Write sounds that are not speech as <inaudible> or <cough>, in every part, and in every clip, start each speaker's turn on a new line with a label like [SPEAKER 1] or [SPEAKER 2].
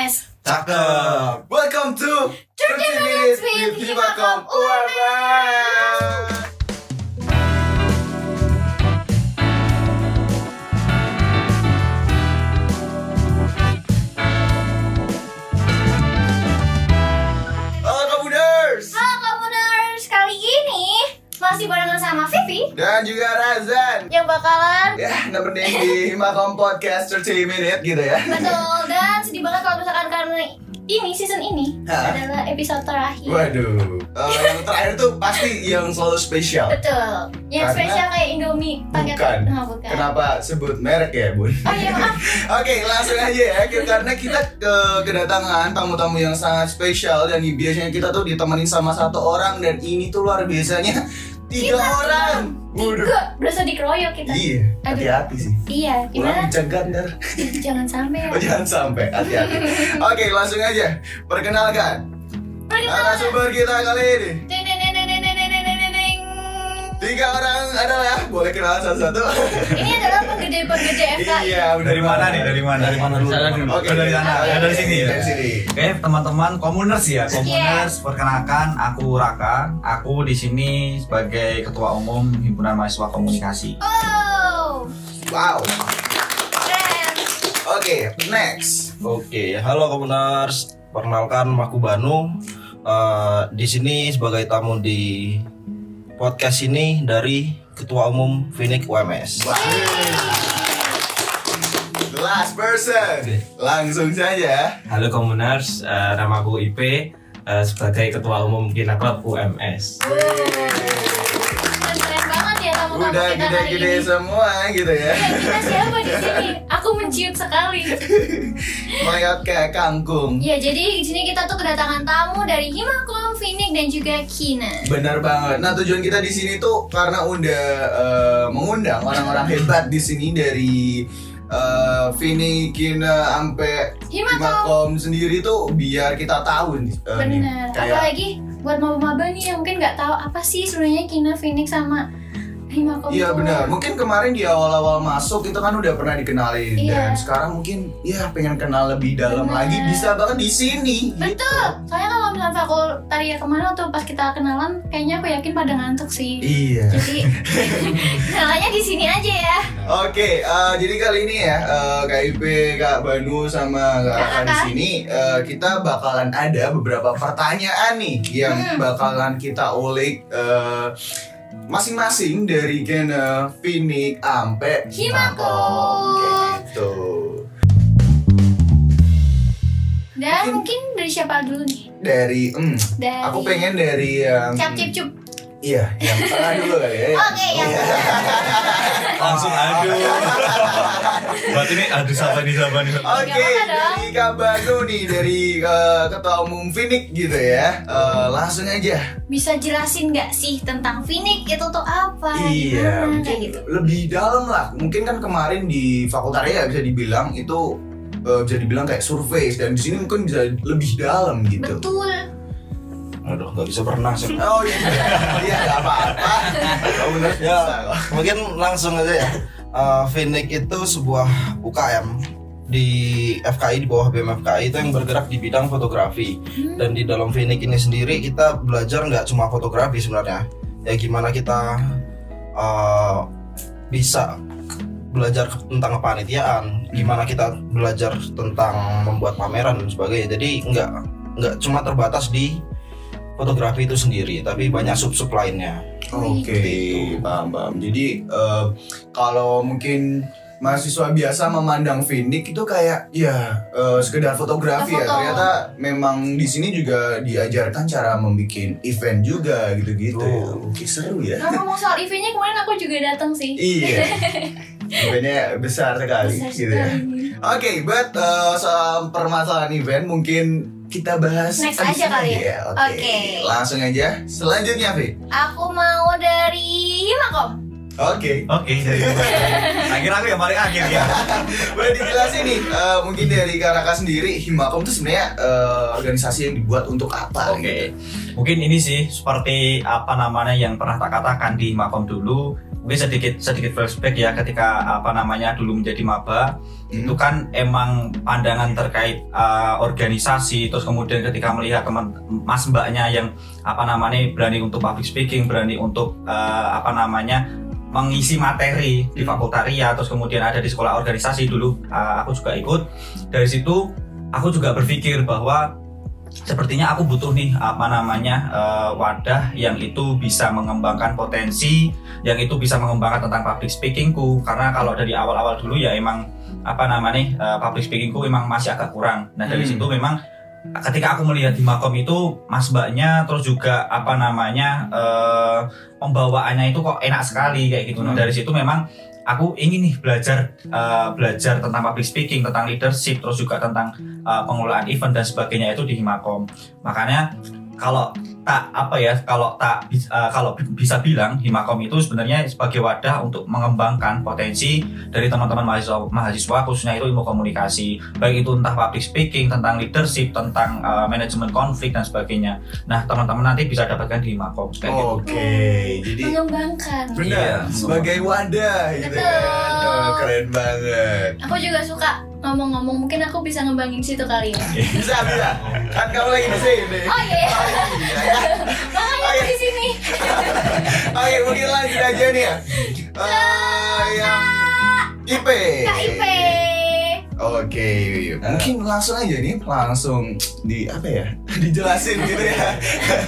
[SPEAKER 1] UMS.
[SPEAKER 2] Cakep. Welcome to 30 Minutes with Himakom UMS.
[SPEAKER 1] Barengan sama Vivi
[SPEAKER 2] dan juga Razan.
[SPEAKER 1] yang bakalan
[SPEAKER 2] Ya, nemenin di <laughs> Himakom Podcast 30 Minute gitu ya.
[SPEAKER 1] betul dan sedih banget kalau misalkan karena ini season ini
[SPEAKER 2] Hah?
[SPEAKER 1] adalah episode terakhir.
[SPEAKER 2] Waduh, Eh, yang terakhir tuh pasti yang selalu spesial.
[SPEAKER 1] Betul. Yang
[SPEAKER 2] Karena-
[SPEAKER 1] spesial kayak Indomie pakai
[SPEAKER 2] Bukan.
[SPEAKER 1] Oh, bukan.
[SPEAKER 2] Kenapa sebut merek ya, Bun?
[SPEAKER 1] Oh iya maaf. <laughs>
[SPEAKER 2] Oke, langsung aja ya. Karena kita ke kedatangan tamu-tamu yang sangat spesial dan biasanya kita tuh ditemenin sama satu orang dan ini tuh luar biasanya tiga orang. Waduh.
[SPEAKER 1] Tiga, berasa dikeroyok kita.
[SPEAKER 2] Iya, hati-hati sih.
[SPEAKER 1] Iya, gimana?
[SPEAKER 2] Jagat ntar.
[SPEAKER 1] Jangan sampai. ya. <laughs>
[SPEAKER 2] Oh, jangan sampai, hati-hati. Oke, langsung aja. Perkenalkan.
[SPEAKER 1] Perkenalkan.
[SPEAKER 2] Narasumber kita kali ini.
[SPEAKER 1] Ding,
[SPEAKER 2] Tiga orang adalah boleh kenalan satu-satu.
[SPEAKER 1] Ini adalah penggede-penggede FKI.
[SPEAKER 2] iya,
[SPEAKER 3] Dari mana nih? Dari mana?
[SPEAKER 4] Dari mana dulu?
[SPEAKER 2] Oke,
[SPEAKER 3] dari sana.
[SPEAKER 1] Oke.
[SPEAKER 3] Ya, dari sini ya.
[SPEAKER 2] Dari sini.
[SPEAKER 3] Oke, teman-teman komuners ya. Komuners, perkenalkan aku Raka. Aku di sini sebagai ketua umum Himpunan Mahasiswa Komunikasi.
[SPEAKER 1] Oh,
[SPEAKER 2] Wow. Oke, next.
[SPEAKER 4] Oke, halo komuners. Perkenalkan aku Banu. Eh, di sini sebagai tamu di podcast ini dari Ketua Umum Finik UMS.
[SPEAKER 2] The last person. Langsung saja.
[SPEAKER 5] Halo Komuners, eh, namaku IP eh, sebagai Ketua Umum Kina Club UMS.
[SPEAKER 1] Keren tamu-tamu
[SPEAKER 2] Udah gede-gede semua gitu ya.
[SPEAKER 1] Ya, kita siapa di sini? <laughs> Aku menciut sekali.
[SPEAKER 2] Mayat kayak kangkung.
[SPEAKER 1] Ya, jadi di sini kita tuh kedatangan tamu dari Himakom, Finik dan juga Kina.
[SPEAKER 2] Benar banget. Nah tujuan kita di sini tuh karena udah eh, mengundang orang-orang hebat di sini dari eh Vini, Kina, sampai
[SPEAKER 1] Himakom.
[SPEAKER 2] Sendiri tuh biar kita tahu nih. eh, nih,
[SPEAKER 1] Bener.
[SPEAKER 2] kayak
[SPEAKER 1] Apalagi buat maba-maba nih yang mungkin nggak tahu apa sih sebenarnya Kina, Finik sama.
[SPEAKER 2] Iya benar. Mungkin kemarin di awal-awal masuk itu kan udah pernah dikenalin
[SPEAKER 1] Iya.
[SPEAKER 2] dan sekarang mungkin ya pengen kenal lebih dalam
[SPEAKER 1] Benar.
[SPEAKER 2] lagi bisa banget di sini.
[SPEAKER 1] Betul.
[SPEAKER 2] gitu.
[SPEAKER 1] Soalnya kalau misalnya fakultaria ke mana tuh pas kita kenalan, kayaknya aku yakin pada ngantuk sih.
[SPEAKER 2] Iya.
[SPEAKER 1] Jadi <laughs> kenalannya di sini aja ya.
[SPEAKER 2] Oke, eh, jadi kali ini ya eh, KIP, Kak Banu sama Kak di sini eh, kita bakalan ada beberapa pertanyaan nih yang
[SPEAKER 1] Hmm.
[SPEAKER 2] bakalan kita ulik eh, masing-masing dari Kena, Finik, Ampe,
[SPEAKER 1] Himakom.
[SPEAKER 2] Gitu.
[SPEAKER 1] Dan
[SPEAKER 2] Mungkin-
[SPEAKER 1] mungkin dari siapa dulu nih?
[SPEAKER 2] Dari, hmm,
[SPEAKER 1] Dari
[SPEAKER 2] aku pengen dari yang
[SPEAKER 1] Cap cip cup.
[SPEAKER 2] Iya, yang tengah dulu kali ya.
[SPEAKER 1] Oke, yang
[SPEAKER 2] Iya.
[SPEAKER 3] Langsung aduh. Berarti ini aduh siapa nih siapa nih?
[SPEAKER 2] Oke, dari Kak Banu nih, dari eh, Ketua Umum Finik gitu ya. Eh, langsung aja.
[SPEAKER 1] bisa jelasin nggak sih tentang Finik itu tuh apa?
[SPEAKER 2] Iya,
[SPEAKER 1] Gimana?
[SPEAKER 2] mungkin
[SPEAKER 1] gitu.
[SPEAKER 2] lebih dalam lah. Mungkin kan kemarin di fakultaria bisa dibilang itu eh, bisa dibilang kayak survei dan di sini mungkin bisa lebih dalam gitu.
[SPEAKER 1] Betul.
[SPEAKER 4] Aduh, nggak bisa berenang sih.
[SPEAKER 2] Oh iya, iya nggak apa-apa. Oh, bener
[SPEAKER 4] Ya, mungkin langsung aja ya. Eh, Finik itu sebuah UKM di FKI di bawah BMFKI itu yang bergerak di bidang fotografi.
[SPEAKER 1] Hmm.
[SPEAKER 4] dan di dalam Finik ini sendiri kita belajar nggak cuma fotografi sebenarnya ya gimana kita uh, bisa belajar tentang kepanitiaan gimana kita belajar tentang membuat pameran dan sebagainya jadi nggak nggak cuma terbatas di fotografi itu sendiri tapi banyak sub sub lainnya
[SPEAKER 2] Oke,
[SPEAKER 4] Gitu.
[SPEAKER 2] paham paham. Jadi eh, kalau mungkin mahasiswa biasa memandang Finik itu kayak ya eh, sekedar fotografi ya.
[SPEAKER 1] Foto.
[SPEAKER 2] Ternyata memang di sini juga diajarkan cara membuat event juga gitu-gitu.
[SPEAKER 4] Oh.
[SPEAKER 2] Oke, seru ya.
[SPEAKER 1] Nah, ngomong soal eventnya kemarin aku juga datang sih.
[SPEAKER 2] iya. <laughs> Eventnya besar sekali
[SPEAKER 1] Besar
[SPEAKER 2] gitu ya. Oke, but eh, soal permasalahan event mungkin kita bahas
[SPEAKER 1] Next aja kali ya?
[SPEAKER 2] Oke.
[SPEAKER 1] Oke.
[SPEAKER 2] Langsung aja. Selanjutnya, Vi.
[SPEAKER 1] Aku mau dari Himakom.
[SPEAKER 2] Oke.
[SPEAKER 3] Oke, dari Saya kira aku yang paling akhir ya. <laughs>
[SPEAKER 2] Boleh dijelasin nih, eh, mungkin dari Karaka sendiri, Himakom itu sebenarnya eh, organisasi yang dibuat untuk apa?
[SPEAKER 3] Oke.
[SPEAKER 2] gitu?
[SPEAKER 3] Mungkin ini sih seperti apa namanya yang pernah tak katakan di Makom dulu. Mungkin sedikit sedikit flashback ya ketika apa namanya dulu menjadi maba
[SPEAKER 2] Hmm.
[SPEAKER 3] itu kan emang pandangan terkait uh, organisasi terus kemudian ketika melihat teman mas mbaknya yang apa namanya berani untuk public speaking berani untuk uh, apa namanya mengisi materi di fakultaria terus kemudian ada di sekolah organisasi dulu uh, aku juga ikut dari situ aku juga berpikir bahwa sepertinya aku butuh nih apa namanya uh, wadah yang itu bisa mengembangkan potensi yang itu bisa mengembangkan tentang public speakingku karena kalau dari awal-awal dulu ya emang apa namanya uh, public speakingku memang masih agak kurang nah dari
[SPEAKER 2] Hmm.
[SPEAKER 3] situ memang ketika aku melihat di makom itu mas mbaknya terus juga apa namanya eh, pembawaannya itu kok enak sekali kayak gitu nah
[SPEAKER 2] Hmm.
[SPEAKER 3] dari situ memang aku ingin nih belajar eh, belajar tentang public speaking tentang leadership terus juga tentang eh, pengelolaan event dan sebagainya itu di Himakom. Makanya kalau tak apa ya kalau tak eh, kalau bi- bisa bilang Himakom itu sebenarnya sebagai wadah untuk mengembangkan potensi dari teman-teman mahasiswa mahasiswa khususnya itu ilmu komunikasi baik itu entah public speaking tentang leadership tentang eh, manajemen konflik dan sebagainya nah teman-teman nanti bisa dapatkan di Himakom gitu
[SPEAKER 2] Oke, jadi
[SPEAKER 1] mengembangkan
[SPEAKER 3] Iya,
[SPEAKER 2] benar sebagai wadah gitu
[SPEAKER 1] Betul.
[SPEAKER 2] kan. Oh, keren banget.
[SPEAKER 1] aku juga suka ngomong-ngomong mungkin aku bisa ngembangin situ kali ya <laughs>
[SPEAKER 2] Bisa bisa. Kan kamu lagi di sini.
[SPEAKER 1] oh iya ya <laughs>
[SPEAKER 2] Iya, ya. <laughs>
[SPEAKER 1] makanya aku di sini
[SPEAKER 2] Oke, mungkin lanjut aja nih ya. Eh, yang IP.
[SPEAKER 1] KIP
[SPEAKER 2] Oke, mungkin langsung aja nih, langsung di apa ya? Dijelasin gitu ya.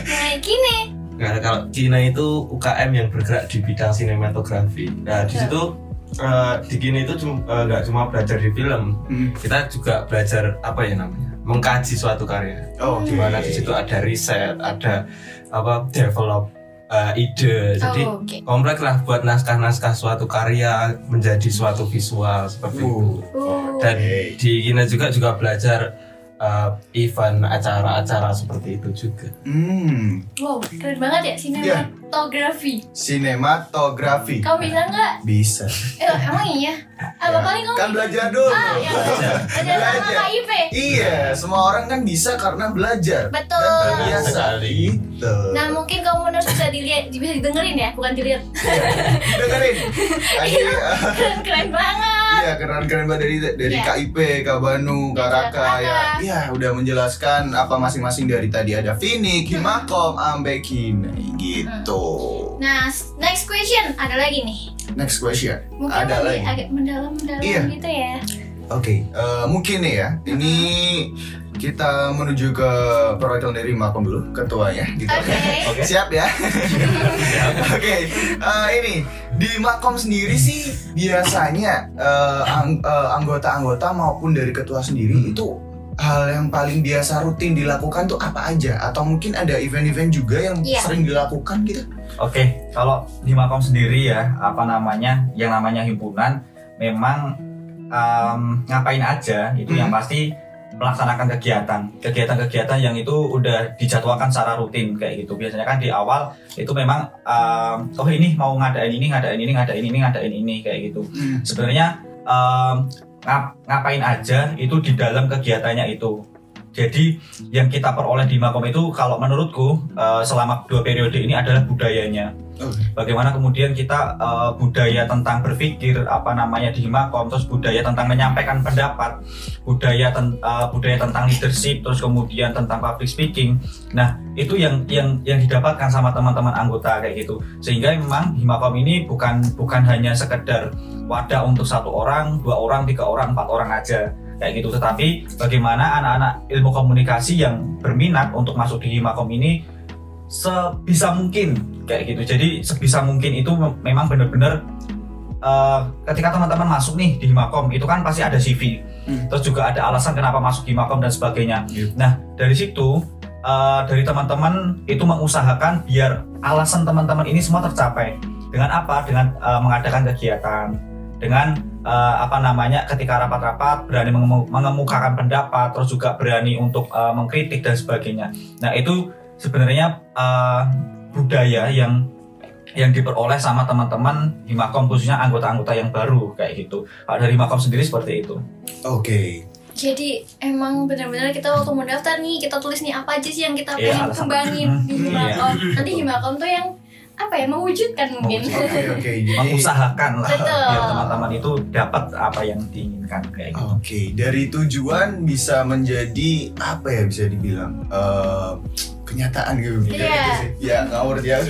[SPEAKER 1] nah gini
[SPEAKER 5] Nah, kalau Cina itu UKM yang bergerak di bidang sinematografi. Nah, di situ eh, di Kini itu eh, nggak cuma belajar di film,
[SPEAKER 2] Hmm.
[SPEAKER 5] kita juga belajar apa ya namanya, mengkaji suatu karya.
[SPEAKER 2] Oke.
[SPEAKER 5] Di mana di situ ada riset, ada apa develop eh, ide. Jadi
[SPEAKER 1] oh, oke
[SPEAKER 5] komplek lah buat naskah-naskah suatu karya menjadi suatu visual seperti itu.
[SPEAKER 1] Uh,
[SPEAKER 5] Dan
[SPEAKER 2] Oke.
[SPEAKER 5] di Kina juga juga belajar eh, event acara-acara seperti itu juga.
[SPEAKER 2] Hmm,
[SPEAKER 1] wow keren banget ya sinematografi
[SPEAKER 2] sinematografi.
[SPEAKER 1] kamu bisa nggak
[SPEAKER 2] Bisa.
[SPEAKER 1] eh emang iya apa
[SPEAKER 2] Ya,
[SPEAKER 1] paling kamu
[SPEAKER 2] Kan belajar dulu.
[SPEAKER 1] ah ya <laughs> belajar sama
[SPEAKER 2] Belajar.
[SPEAKER 1] KIP
[SPEAKER 2] Iya, semua orang kan bisa karena belajar.
[SPEAKER 1] Betul.
[SPEAKER 2] Dan terbiasa.
[SPEAKER 5] Sekali.
[SPEAKER 2] Gitu.
[SPEAKER 1] Nah mungkin kamu harus bisa dilihat, bisa didengerin ya, bukan dilihat.
[SPEAKER 2] dengerin. <laughs> Tadi
[SPEAKER 1] Iya. Keren keren banget.
[SPEAKER 2] Iya keren-keren banget dari dari
[SPEAKER 1] Iya.
[SPEAKER 2] KIP, Kabanu,
[SPEAKER 1] Iya,
[SPEAKER 2] Karaka
[SPEAKER 1] Karaka.
[SPEAKER 2] ya. Iya, udah menjelaskan apa masing-masing dari tadi ada Finik, Himakom, Ambekine gitu.
[SPEAKER 1] Nah, s- next question ada lagi nih.
[SPEAKER 2] Next question.
[SPEAKER 1] Mungkin
[SPEAKER 2] Ada
[SPEAKER 1] lagi agak mendalam-mendalam
[SPEAKER 2] Iya.
[SPEAKER 1] gitu ya.
[SPEAKER 2] Oke, eh, mungkin nih ya. Ini kita menuju ke perwakilan dari Himakom dulu, ketuanya gitu.
[SPEAKER 1] Oke. <laughs>
[SPEAKER 3] Oke.
[SPEAKER 2] Siap ya? <laughs> Oke, eh, ini di Makom sendiri sih biasanya eh, ang- eh, anggota-anggota maupun dari ketua sendiri itu hal yang paling biasa rutin dilakukan tuh apa aja? Atau mungkin ada event-event juga yang
[SPEAKER 1] Iya.
[SPEAKER 2] sering dilakukan gitu?
[SPEAKER 3] Oke, kalau di Makom sendiri ya, apa namanya, yang namanya himpunan, memang em, ngapain aja, itu yang
[SPEAKER 2] Hmm.
[SPEAKER 3] pasti melaksanakan kegiatan, kegiatan-kegiatan yang itu udah dijadwalkan secara rutin kayak gitu. Biasanya kan di awal itu memang, em, oh ini mau ngadain ini, ngadain ini, ngadain ini, ngadain ini kayak gitu. Sebenarnya em, ngap- ngapain aja itu di dalam kegiatannya itu. Jadi yang kita peroleh di Makom itu kalau menurutku eh, selama dua periode ini adalah budayanya. Bagaimana kemudian kita eh, budaya tentang berpikir apa namanya di Makom, terus budaya tentang menyampaikan pendapat, budaya ten- eh, budaya tentang leadership, terus kemudian tentang public speaking. Nah itu yang yang yang didapatkan sama teman-teman anggota kayak gitu. Sehingga memang Himakom ini bukan bukan hanya sekedar wadah untuk satu orang, dua orang, tiga orang, empat orang aja kayak gitu. Tetapi bagaimana anak-anak ilmu komunikasi yang berminat untuk masuk di Himakom ini sebisa mungkin kayak gitu. Jadi sebisa mungkin itu mem- memang benar-benar eh, ketika teman-teman masuk nih di Himakom itu kan pasti ada CV,
[SPEAKER 2] Hmm.
[SPEAKER 3] terus juga ada alasan kenapa masuk Himakom dan sebagainya.
[SPEAKER 2] Iya.
[SPEAKER 3] Nah dari situ eh, dari teman-teman itu mengusahakan biar alasan teman-teman ini semua tercapai dengan apa? Dengan eh, mengadakan kegiatan, dengan eh, apa namanya ketika rapat-rapat berani mengemu- mengemukakan pendapat, terus juga berani untuk eh, mengkritik dan sebagainya. Nah itu sebenarnya eh, budaya yang yang diperoleh sama teman-teman Himakom khususnya anggota-anggota yang baru kayak gitu. Kalau dari Himakom sendiri seperti itu.
[SPEAKER 2] Oke.
[SPEAKER 1] Jadi emang benar-benar kita waktu mau daftar nih kita tulis nih apa aja sih yang kita
[SPEAKER 3] Iya,
[SPEAKER 1] pengen
[SPEAKER 3] alasan.
[SPEAKER 1] kembangin di
[SPEAKER 3] Hmm,
[SPEAKER 1] Himakom. Nanti Himakom tuh yang apa ya mewujudkan mungkin.
[SPEAKER 2] Oke oke. <laughs> Jadi
[SPEAKER 3] Mengusahakan lah
[SPEAKER 1] Betul.
[SPEAKER 3] biar teman-teman itu dapat apa yang diinginkan kayak gitu.
[SPEAKER 2] Oke, dari tujuan bisa menjadi apa ya bisa dibilang eh, kenyataan gitu.
[SPEAKER 1] Iya.
[SPEAKER 2] gitu sih. Ya ngawur ya. <laughs>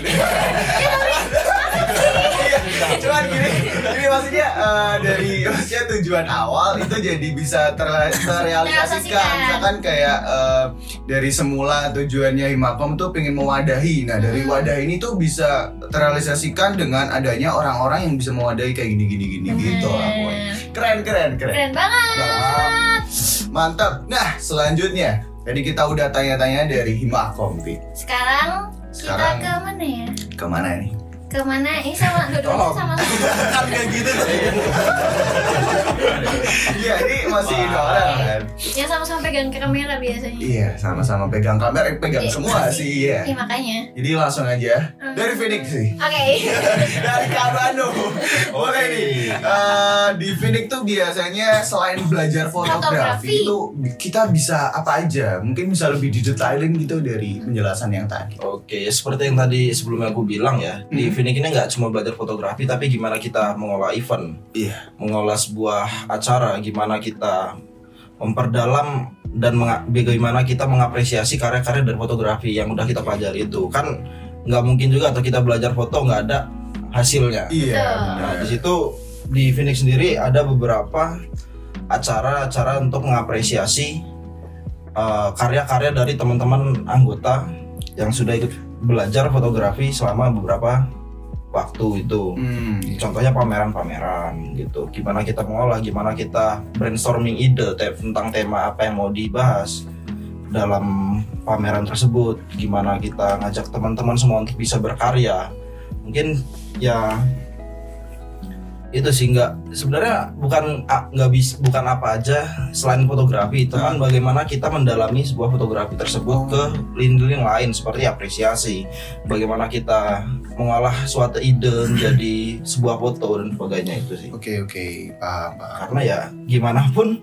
[SPEAKER 2] Iya, Cuman gini, gini maksudnya eh, dari maksudnya tujuan awal itu jadi bisa ter- terrealisasikan. Misalkan kayak eh, dari semula tujuannya Himakom tuh pengen mewadahi. Nah dari
[SPEAKER 1] Hmm.
[SPEAKER 2] wadah ini tuh bisa terrealisasikan dengan adanya orang-orang yang bisa mewadahi kayak gini gini gini gitu lah. Keren keren keren.
[SPEAKER 1] Keren banget.
[SPEAKER 2] Mantap. Nah, selanjutnya tadi kita udah tanya-tanya dari Himakom, Pi.
[SPEAKER 1] Sekarang kita
[SPEAKER 2] Sekarang
[SPEAKER 1] ke mana ya?
[SPEAKER 2] ke mana nih?
[SPEAKER 1] Ke mana? Ini sama dua-duanya <laughs> sama
[SPEAKER 2] Kan kayak gitu <laughs> Iya, ini masih dua orang kan?
[SPEAKER 1] yang sama-sama pegang kamera biasanya.
[SPEAKER 2] Iya, sama-sama pegang kamera, eh, pegang
[SPEAKER 1] Iya,
[SPEAKER 2] semua sih, iya.
[SPEAKER 1] Iya makanya.
[SPEAKER 2] Jadi langsung aja
[SPEAKER 1] Hmm.
[SPEAKER 2] dari Phoenix sih.
[SPEAKER 1] Oke. <laughs>
[SPEAKER 2] dari Kak Bandung. Boleh nih. Eh, di Phoenix tuh biasanya selain belajar fotografi itu kita bisa apa aja? Mungkin bisa lebih didetailin gitu dari penjelasan yang tadi.
[SPEAKER 4] Oke, seperti yang tadi sebelumnya aku bilang ya, di Phoenix ini nggak cuma belajar fotografi, tapi gimana kita mengolah event,
[SPEAKER 2] Iya.
[SPEAKER 4] mengolah sebuah acara, gimana kita memperdalam dan bagaimana kita mengapresiasi karya-karya dari fotografi yang udah kita pelajari itu kan nggak mungkin juga atau kita belajar foto nggak ada hasilnya.
[SPEAKER 2] Iya.
[SPEAKER 1] Betul.
[SPEAKER 4] Nah, di situ di Phoenix sendiri ada beberapa acara-acara untuk mengapresiasi uh, karya-karya dari teman-teman anggota yang sudah ikut belajar fotografi selama beberapa waktu itu.
[SPEAKER 2] Hmm.
[SPEAKER 4] Contohnya pameran-pameran gitu. Gimana kita mengolah, gimana kita brainstorming ide te- tentang tema apa yang mau dibahas dalam pameran tersebut. Gimana kita ngajak teman-teman semua untuk bisa berkarya. Mungkin ya itu sih nggak sebenarnya bukan nggak bisa bukan apa aja selain fotografi teman bagaimana kita mendalami sebuah fotografi tersebut
[SPEAKER 2] Oh.
[SPEAKER 4] ke lini-lini lain seperti apresiasi bagaimana kita mengolah suatu ide menjadi sebuah foto dan sebagainya itu sih
[SPEAKER 2] Oke oke paham paham.
[SPEAKER 4] karena ya gimana pun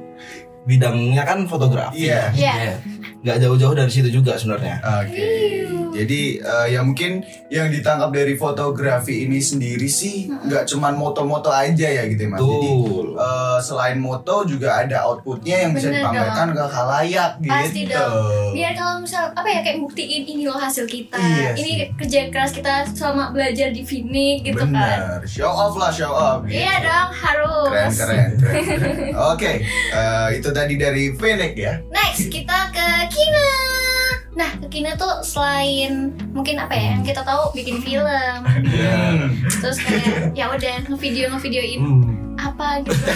[SPEAKER 4] bidangnya kan fotografi
[SPEAKER 2] Iya.
[SPEAKER 1] Iya.
[SPEAKER 4] Nggak jauh-jauh dari situ juga sebenarnya
[SPEAKER 2] Oke. Jadi eh, ya mungkin yang ditangkap dari fotografi ini sendiri sih nggak cuman moto-moto aja ya gitu ya mas. Jadi
[SPEAKER 4] betul
[SPEAKER 2] eh, selain moto juga ada outputnya yang bisa
[SPEAKER 1] Bener
[SPEAKER 2] dipamerkan ke khalayak gitu.
[SPEAKER 1] Pasti dong. Biar kalau misal apa ya kayak buktiin ini loh hasil kita.
[SPEAKER 2] Iya
[SPEAKER 1] ini
[SPEAKER 2] sih.
[SPEAKER 1] kerja keras kita selama belajar di Phoenix gitu kan.
[SPEAKER 2] Bener. Show off lah show off. gitu.
[SPEAKER 1] Iya dong harus.
[SPEAKER 2] Keren keren. keren, keren. <laughs> Oke, eh, itu tadi dari Phoenix ya.
[SPEAKER 1] Next kita ke Kina. Nah Kina tuh selain mungkin apa ya yang kita tahu bikin film,
[SPEAKER 2] Hmm. <laughs>
[SPEAKER 1] terus kayak ya udah ngevideo ngevideoin
[SPEAKER 5] Hmm.
[SPEAKER 1] apa gitu. <laughs>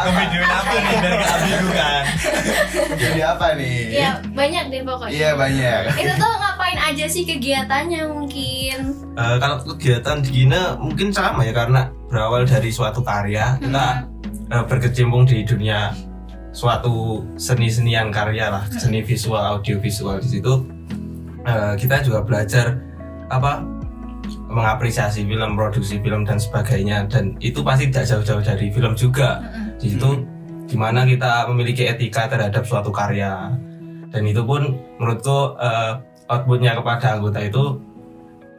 [SPEAKER 3] Ngevideoin apa nih biar gak bingungan.
[SPEAKER 2] Jadi apa nih?
[SPEAKER 1] ya banyak deh pokoknya.
[SPEAKER 2] Iya banyak.
[SPEAKER 1] Itu tuh ngapain aja sih kegiatannya mungkin?
[SPEAKER 5] Eh, kalau kegiatan di Gina mungkin sama ya karena berawal dari suatu karya kita eh, berkecimpung di dunia suatu seni-senian karya lah seni visual audio visual di situ. Eh, kita juga belajar apa mengapresiasi film produksi film dan sebagainya. Dan itu pasti tidak jauh-jauh dari film juga.
[SPEAKER 1] Mm-mm.
[SPEAKER 5] di situ di mana kita memiliki etika terhadap suatu karya. Dan itu pun menurutku eh, outputnya kepada anggota itu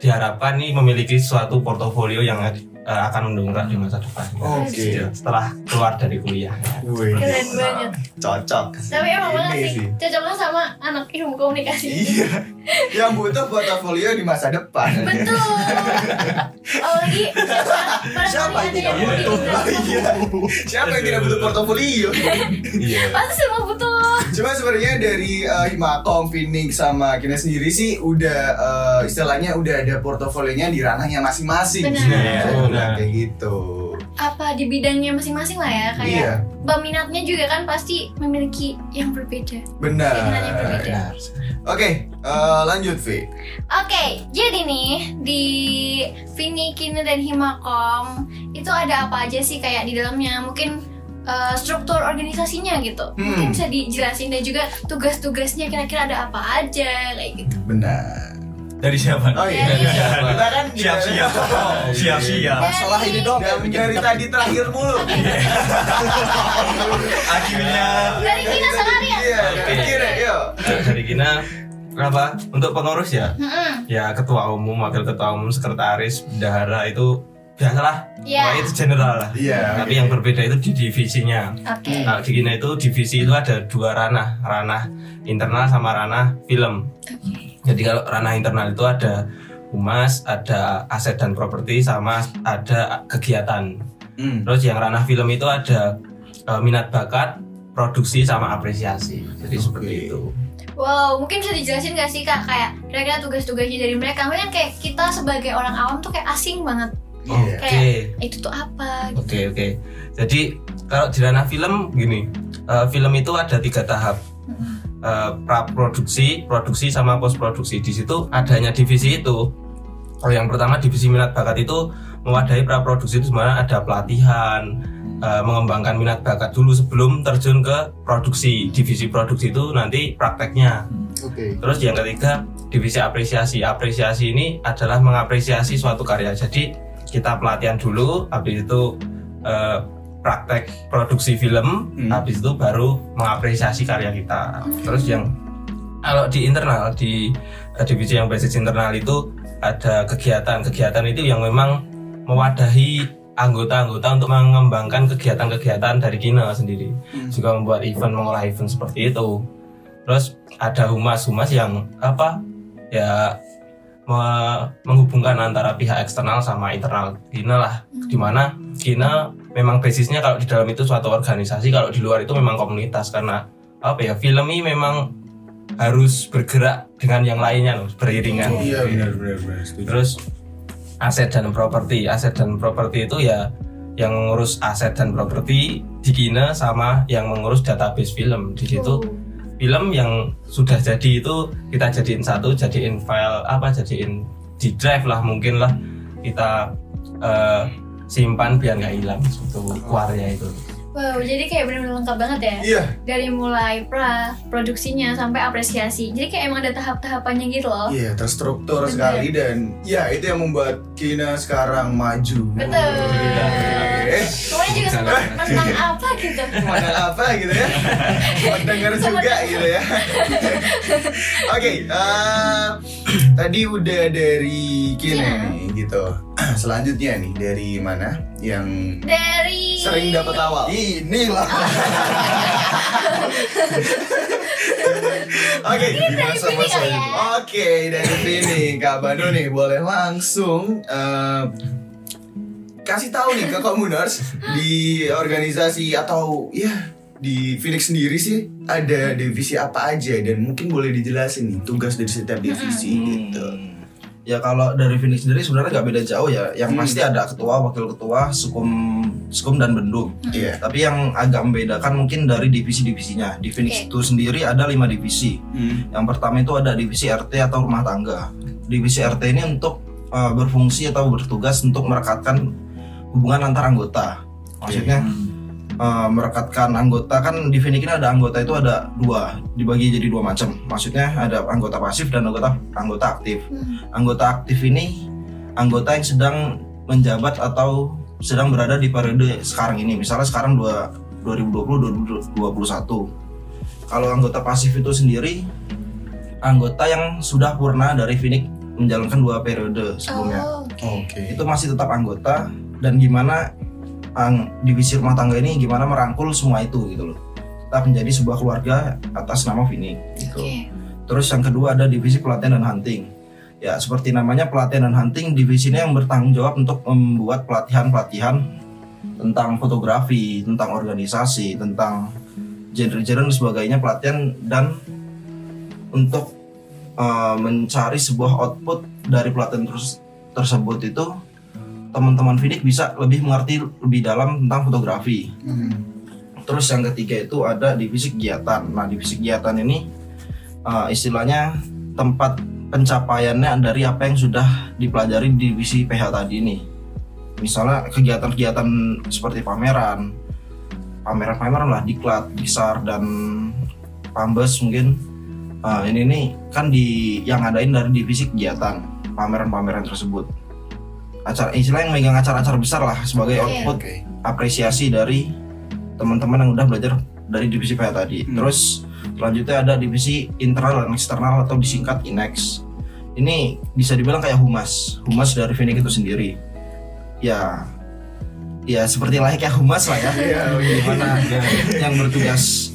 [SPEAKER 5] diharapkan nih memiliki suatu portofolio yang eh, akan mendongkrak di masa depan
[SPEAKER 2] Oke.
[SPEAKER 5] Ya, setelah keluar dari kuliah
[SPEAKER 2] Wih,
[SPEAKER 1] Keren banget.
[SPEAKER 2] cocok.
[SPEAKER 1] Tapi emang banget sih, cocoknya sama anak ilmu komunikasi.
[SPEAKER 2] Iya. <laughs> Yang butuh portofolio di masa depan.
[SPEAKER 1] Betul. <laughs> Pada
[SPEAKER 2] Siapa yang tidak butuh? Iya. Siapa yang tidak butuh portofolio?
[SPEAKER 5] iya
[SPEAKER 1] Pasti semua butuh.
[SPEAKER 2] Cuma sebenarnya dari uh, Himakom, Phoenix sama Kina sendiri sih udah uh, istilahnya udah ada portofolionya di ranahnya masing-masing.
[SPEAKER 1] Benar.
[SPEAKER 5] Iya,
[SPEAKER 2] Bisa dibilang
[SPEAKER 5] benar.
[SPEAKER 2] kayak gitu.
[SPEAKER 1] Apa di bidangnya masing-masing lah ya kayak
[SPEAKER 2] Iya,
[SPEAKER 1] peminatnya juga kan pasti memiliki yang berbeda.
[SPEAKER 2] benar.
[SPEAKER 1] Yang berbeda.
[SPEAKER 2] Oke, uh, lanjut Vi.
[SPEAKER 1] Oke, jadi nih di Vini, Kine dan Himakom itu ada apa aja sih kayak di dalamnya? Mungkin eh, struktur organisasinya gitu. Mungkin
[SPEAKER 2] Hmm.
[SPEAKER 1] bisa dijelasin dan juga tugas-tugasnya kira-kira ada apa aja kayak gitu.
[SPEAKER 2] Benar.
[SPEAKER 3] Dari siapa?
[SPEAKER 2] Oh iya,
[SPEAKER 1] Dari-
[SPEAKER 2] kita kan
[SPEAKER 3] Siap-siap. Siap-siap.
[SPEAKER 4] Masalah ini dong.
[SPEAKER 2] Dan dari tadi terakhir mulu. <laughs>
[SPEAKER 3] Akhirnya
[SPEAKER 1] Dari Kina Salaria.
[SPEAKER 2] Iya, dari yuk.
[SPEAKER 5] Dari Kina apa untuk pengurus ya
[SPEAKER 1] Mm-mm.
[SPEAKER 5] ya ketua umum wakil ketua umum sekretaris bendahara itu biasalah. Pokoknya itu general lah
[SPEAKER 2] Iya.
[SPEAKER 5] tapi yang berbeda itu di divisinya
[SPEAKER 1] Oke.
[SPEAKER 5] Nah, di Kina itu divisi itu ada dua ranah ranah internal sama ranah film jadi kalau ranah internal itu ada humas ada aset dan properti sama ada kegiatan
[SPEAKER 2] Hmm.
[SPEAKER 5] Terus yang ranah film itu ada eh, minat bakat, produksi sama apresiasi. Jadi seperti itu.
[SPEAKER 1] Wow, mungkin bisa dijelasin gak sih kak kayak kira-kira tugas-tugasnya dari mereka? Mungkin kayak kita sebagai orang awam tuh kayak asing banget.
[SPEAKER 2] Iya.
[SPEAKER 5] Oke.
[SPEAKER 1] Kayak itu tuh apa?
[SPEAKER 5] Oke, oke. Jadi kalau di ranah film gini, eh, film itu ada tiga tahap. Eh, pra produksi, produksi sama post produksi. Di situ adanya divisi itu. Kalau yang pertama divisi minat bakat itu mewadahi pra produksi itu sebenarnya ada pelatihan, eh, mengembangkan minat bakat dulu sebelum terjun ke produksi. Divisi produksi itu nanti prakteknya.
[SPEAKER 2] Oke.
[SPEAKER 5] Terus yang ketiga divisi apresiasi. Apresiasi ini adalah mengapresiasi suatu karya. Jadi kita pelatihan dulu, habis itu eh, praktek produksi film,
[SPEAKER 2] Hmm.
[SPEAKER 5] habis itu baru mengapresiasi karya kita. Terus yang kalau di internal di eh, divisi yang basis internal itu ada kegiatan-kegiatan itu yang memang mewadahi anggota-anggota untuk mengembangkan kegiatan-kegiatan dari Kina sendiri.
[SPEAKER 2] Hmm.
[SPEAKER 5] juga membuat event mengolah event seperti itu. Terus ada humas-humas yang apa? Ya me- menghubungkan antara pihak eksternal sama internal Kina lah. Di mana Kina memang basisnya kalau di dalam itu suatu organisasi kalau di luar itu memang komunitas. Karena apa ya film ini memang harus bergerak dengan yang lainnya loh beriringan
[SPEAKER 2] Iya, benar benar benar. setuju.
[SPEAKER 5] Terus aset dan properti, aset dan properti itu ya yang mengurus aset dan properti di Kina sama yang mengurus database film. Di situ
[SPEAKER 1] Oh.
[SPEAKER 5] film yang sudah jadi itu kita jadiin satu, jadiin file apa, jadiin di drive lah mungkin lah kita eh, simpan biar nggak hilang suatu karya itu.
[SPEAKER 1] Wow, jadi kayak benar-benar lengkap banget ya.
[SPEAKER 2] Iya,
[SPEAKER 1] Dari mulai pra, produksinya sampai apresiasi. Jadi kayak emang ada tahap-tahapannya gitu loh.
[SPEAKER 2] iya terstruktur
[SPEAKER 1] Benar.
[SPEAKER 2] sekali dan ya itu yang membuat Kina sekarang maju.
[SPEAKER 1] Betul.
[SPEAKER 2] Eh,
[SPEAKER 1] Kemudian juga sempat tentang apa gitu.
[SPEAKER 2] mana apa gitu ya? <laughs> Mendengar juga gitu ya. <laughs> Oke, eh, tadi udah dari Kina
[SPEAKER 1] Kina.
[SPEAKER 2] nih gitu. <clears throat> Selanjutnya nih dari mana yang
[SPEAKER 1] Dari
[SPEAKER 2] sering dapat awal?
[SPEAKER 4] Inilah. <laughs>
[SPEAKER 2] Oke,
[SPEAKER 1] sini kali ya.
[SPEAKER 2] Oke, dari sini Kak Bando nih boleh langsung eh, kasih tahu nih ke komuners di organisasi atau ya di Phoenix sendiri sih ada divisi apa aja dan mungkin boleh dijelasin nih tugas dari setiap divisi gitu.
[SPEAKER 4] Ya kalau dari Phoenix sendiri sebenarnya nggak beda jauh ya. Yang
[SPEAKER 2] Hmm.
[SPEAKER 4] pasti ada ketua, wakil ketua, sukum, sukum dan bendum.
[SPEAKER 2] Iya.
[SPEAKER 4] Tapi yang agak membedakan mungkin dari divisi-divisinya. Di Phoenix
[SPEAKER 1] Oke.
[SPEAKER 4] itu sendiri ada lima divisi.
[SPEAKER 2] Hmm.
[SPEAKER 4] Yang pertama itu ada divisi RT atau rumah tangga. Divisi RT ini untuk uh, berfungsi atau bertugas untuk merekatkan hubungan antar anggota. Maksudnya uh, merekatkan anggota kan di Phoenix ini ada anggota itu ada dua, dibagi jadi dua macam. Maksudnya ada anggota pasif dan anggota anggota aktif.
[SPEAKER 1] Hmm.
[SPEAKER 4] Anggota aktif ini anggota yang sedang menjabat atau sedang berada di periode sekarang ini. Misalnya sekarang dua- 2020 2021. Kalau anggota pasif itu sendiri anggota yang sudah purna dari Phoenix menjalankan dua periode sebelumnya.
[SPEAKER 1] Oh, oke.
[SPEAKER 2] Oke.
[SPEAKER 4] Itu masih tetap anggota dan gimana divisi rumah tangga ini gimana merangkul semua itu gitu loh. Tetap menjadi sebuah keluarga atas nama Phoenix gitu.
[SPEAKER 1] Oke.
[SPEAKER 4] Terus yang kedua ada divisi pelatihan dan hunting. Ya seperti namanya pelatihan dan hunting, divisi ini yang bertanggung jawab untuk membuat pelatihan-pelatihan tentang fotografi, tentang organisasi, tentang genre-genre dan sebagainya pelatihan dan untuk uh, mencari sebuah output dari pelatihan terus tersebut itu teman-teman Fidik bisa lebih mengerti lebih dalam tentang fotografi.
[SPEAKER 2] Hmm.
[SPEAKER 4] Terus yang ketiga itu ada divisi kegiatan. Nah, divisi kegiatan ini uh, istilahnya tempat pencapaiannya dari apa yang sudah dipelajari di divisi PH tadi ini. Misalnya kegiatan-kegiatan seperti pameran, pameran-pameran lah diklat, disar dan pambes mungkin Ah, ini nih kan di yang ngadain dari divisi kegiatan pameran-pameran tersebut. Acara istilah yang megang acara-acara besar lah sebagai output
[SPEAKER 2] Oke.
[SPEAKER 4] apresiasi dari teman-teman yang udah belajar dari divisi PH tadi.
[SPEAKER 2] Hmm.
[SPEAKER 4] Terus selanjutnya ada divisi internal dan eksternal atau disingkat INEX. Ini bisa dibilang kayak humas, humas dari Finik itu sendiri. Ya, ya seperti layaknya humas lah ya. <laughs>
[SPEAKER 2] Iya, oke.
[SPEAKER 4] Di mana yang bertugas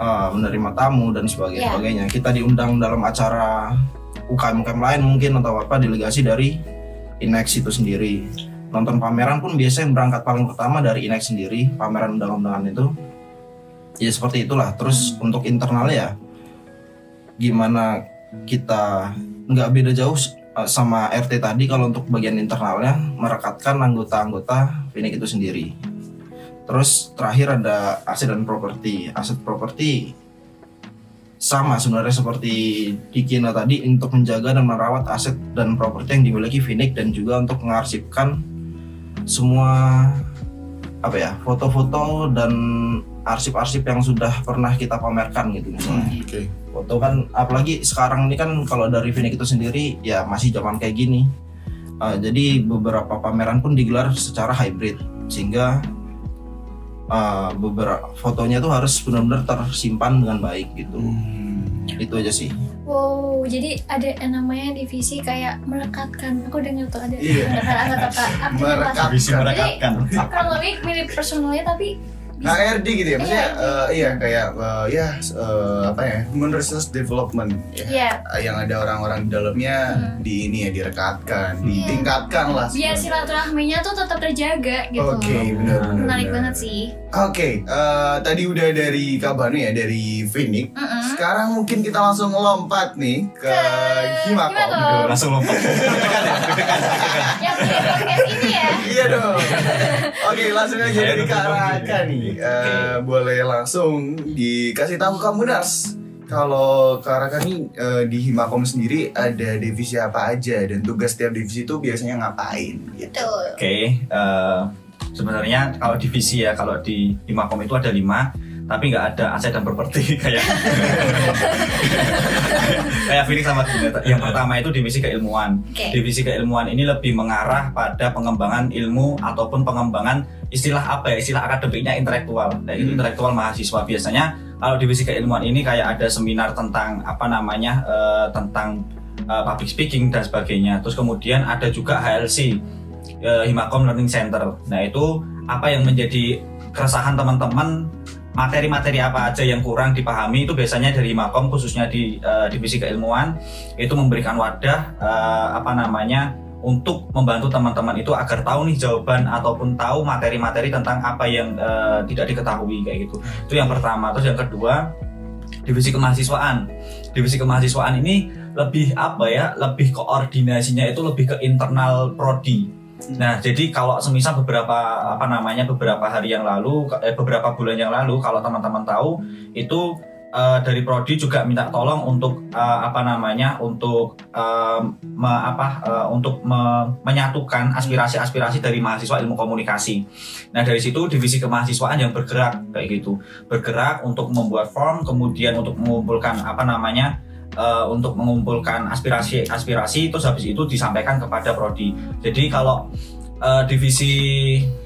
[SPEAKER 4] uh, menerima tamu dan sebagainya.
[SPEAKER 1] Iya.
[SPEAKER 4] sebagainya. Kita diundang dalam acara UKM-UKM lain mungkin atau apa delegasi dari INEX itu sendiri. Nonton pameran pun biasanya yang berangkat paling pertama dari INEX sendiri pameran undang-undangan itu. Ya seperti itulah. Terus untuk internalnya ya gimana kita nggak beda jauh uh, sama RT tadi kalau untuk bagian internalnya merekatkan anggota-anggota Finik itu sendiri. Terus terakhir ada aset dan properti. Aset properti sama sebenarnya seperti di Kina tadi untuk menjaga dan merawat aset dan properti yang dimiliki Finik dan juga untuk mengarsipkan semua apa ya foto-foto dan arsip-arsip yang sudah pernah kita pamerkan gitu misalnya
[SPEAKER 2] Oke.
[SPEAKER 4] foto kan apalagi sekarang ini kan kalau dari Finik itu sendiri ya masih zaman kayak gini Uh, jadi beberapa pameran pun digelar secara hybrid sehingga uh, beberapa fotonya tuh harus benar-benar tersimpan dengan baik gitu
[SPEAKER 2] Hmm.
[SPEAKER 4] itu aja sih
[SPEAKER 1] Wow, jadi ada yang namanya divisi kayak merekatkan. Aku dengar tuh ada
[SPEAKER 2] Iya.
[SPEAKER 1] merekatkan atau apa?
[SPEAKER 2] Merekat.
[SPEAKER 3] Bisa
[SPEAKER 1] Jadi
[SPEAKER 3] merekatkan.
[SPEAKER 1] kurang lebih mirip personalnya tapi.
[SPEAKER 2] HRD gitu ya, maksudnya
[SPEAKER 1] Iya,
[SPEAKER 2] eh, iya kayak eh, ya eh, apa ya, human resource development ya.
[SPEAKER 1] Iya,
[SPEAKER 2] Eh, yang ada orang-orang di dalamnya
[SPEAKER 1] Hmm.
[SPEAKER 2] di ini ya direkatkan,
[SPEAKER 1] Iya.
[SPEAKER 2] ditingkatkan lah.
[SPEAKER 1] biar silaturahminya tuh tetap terjaga gitu.
[SPEAKER 2] Oke, benar benar.
[SPEAKER 1] Menarik banget sih.
[SPEAKER 2] Oke, eh, tadi udah dari Kabanu ya, dari Phoenix.
[SPEAKER 1] Mm-mm.
[SPEAKER 2] Sekarang mungkin kita langsung lompat nih ke
[SPEAKER 1] Ke
[SPEAKER 2] Himakom.
[SPEAKER 3] Langsung lompat.
[SPEAKER 1] Yang punya podcast ini ya.
[SPEAKER 2] Iya dong. Oke, langsung aja dari
[SPEAKER 3] nunggu
[SPEAKER 2] Kak
[SPEAKER 3] dulu.
[SPEAKER 2] Raka nih. Eh, boleh langsung dikasih tahu kamu Nars. Kalau Kak Raka nih eh, di Himakom sendiri ada divisi apa aja dan tugas tiap divisi itu biasanya ngapain gitu.
[SPEAKER 1] Betul.
[SPEAKER 3] Oke, eh, sebenarnya kalau divisi ya, kalau di Himakom itu ada lima, tapi nggak ada aset dan properti <laughs> kayak kayak Felix sama Gina. Yang pertama itu divisi keilmuan.
[SPEAKER 1] Oke.
[SPEAKER 3] Divisi keilmuan ini lebih mengarah pada pengembangan ilmu ataupun pengembangan istilah apa ya, istilah akademiknya intelektual. Nah, itu
[SPEAKER 2] Hmm.
[SPEAKER 3] intelektual mahasiswa biasanya kalau divisi keilmuan ini kayak ada seminar tentang apa namanya eh, tentang eh, public speaking dan sebagainya. Terus kemudian ada juga HLC eh, Himakom Learning Center. Nah itu apa yang menjadi keresahan teman-teman materi-materi apa aja yang kurang dipahami itu biasanya dari Himakom khususnya di eh, divisi keilmuan itu memberikan wadah eh, apa namanya untuk membantu teman-teman itu agar tahu nih jawaban ataupun tahu materi-materi tentang apa yang eh, tidak diketahui kayak gitu. Itu yang pertama. Terus yang kedua divisi kemahasiswaan. Divisi kemahasiswaan ini lebih apa ya? Lebih koordinasinya itu lebih ke internal prodi. Nah, jadi kalau semisal beberapa apa namanya beberapa hari yang lalu, eh, beberapa bulan yang lalu, kalau teman-teman tahu itu eh, dari prodi juga minta tolong untuk eh, apa namanya untuk eh, me- apa eh, untuk me- menyatukan aspirasi-aspirasi dari mahasiswa ilmu komunikasi. Nah dari situ divisi kemahasiswaan yang bergerak kayak gitu, bergerak untuk membuat form, kemudian untuk mengumpulkan apa namanya eh, untuk mengumpulkan aspirasi-aspirasi, terus habis itu disampaikan kepada prodi. Jadi kalau eh, divisi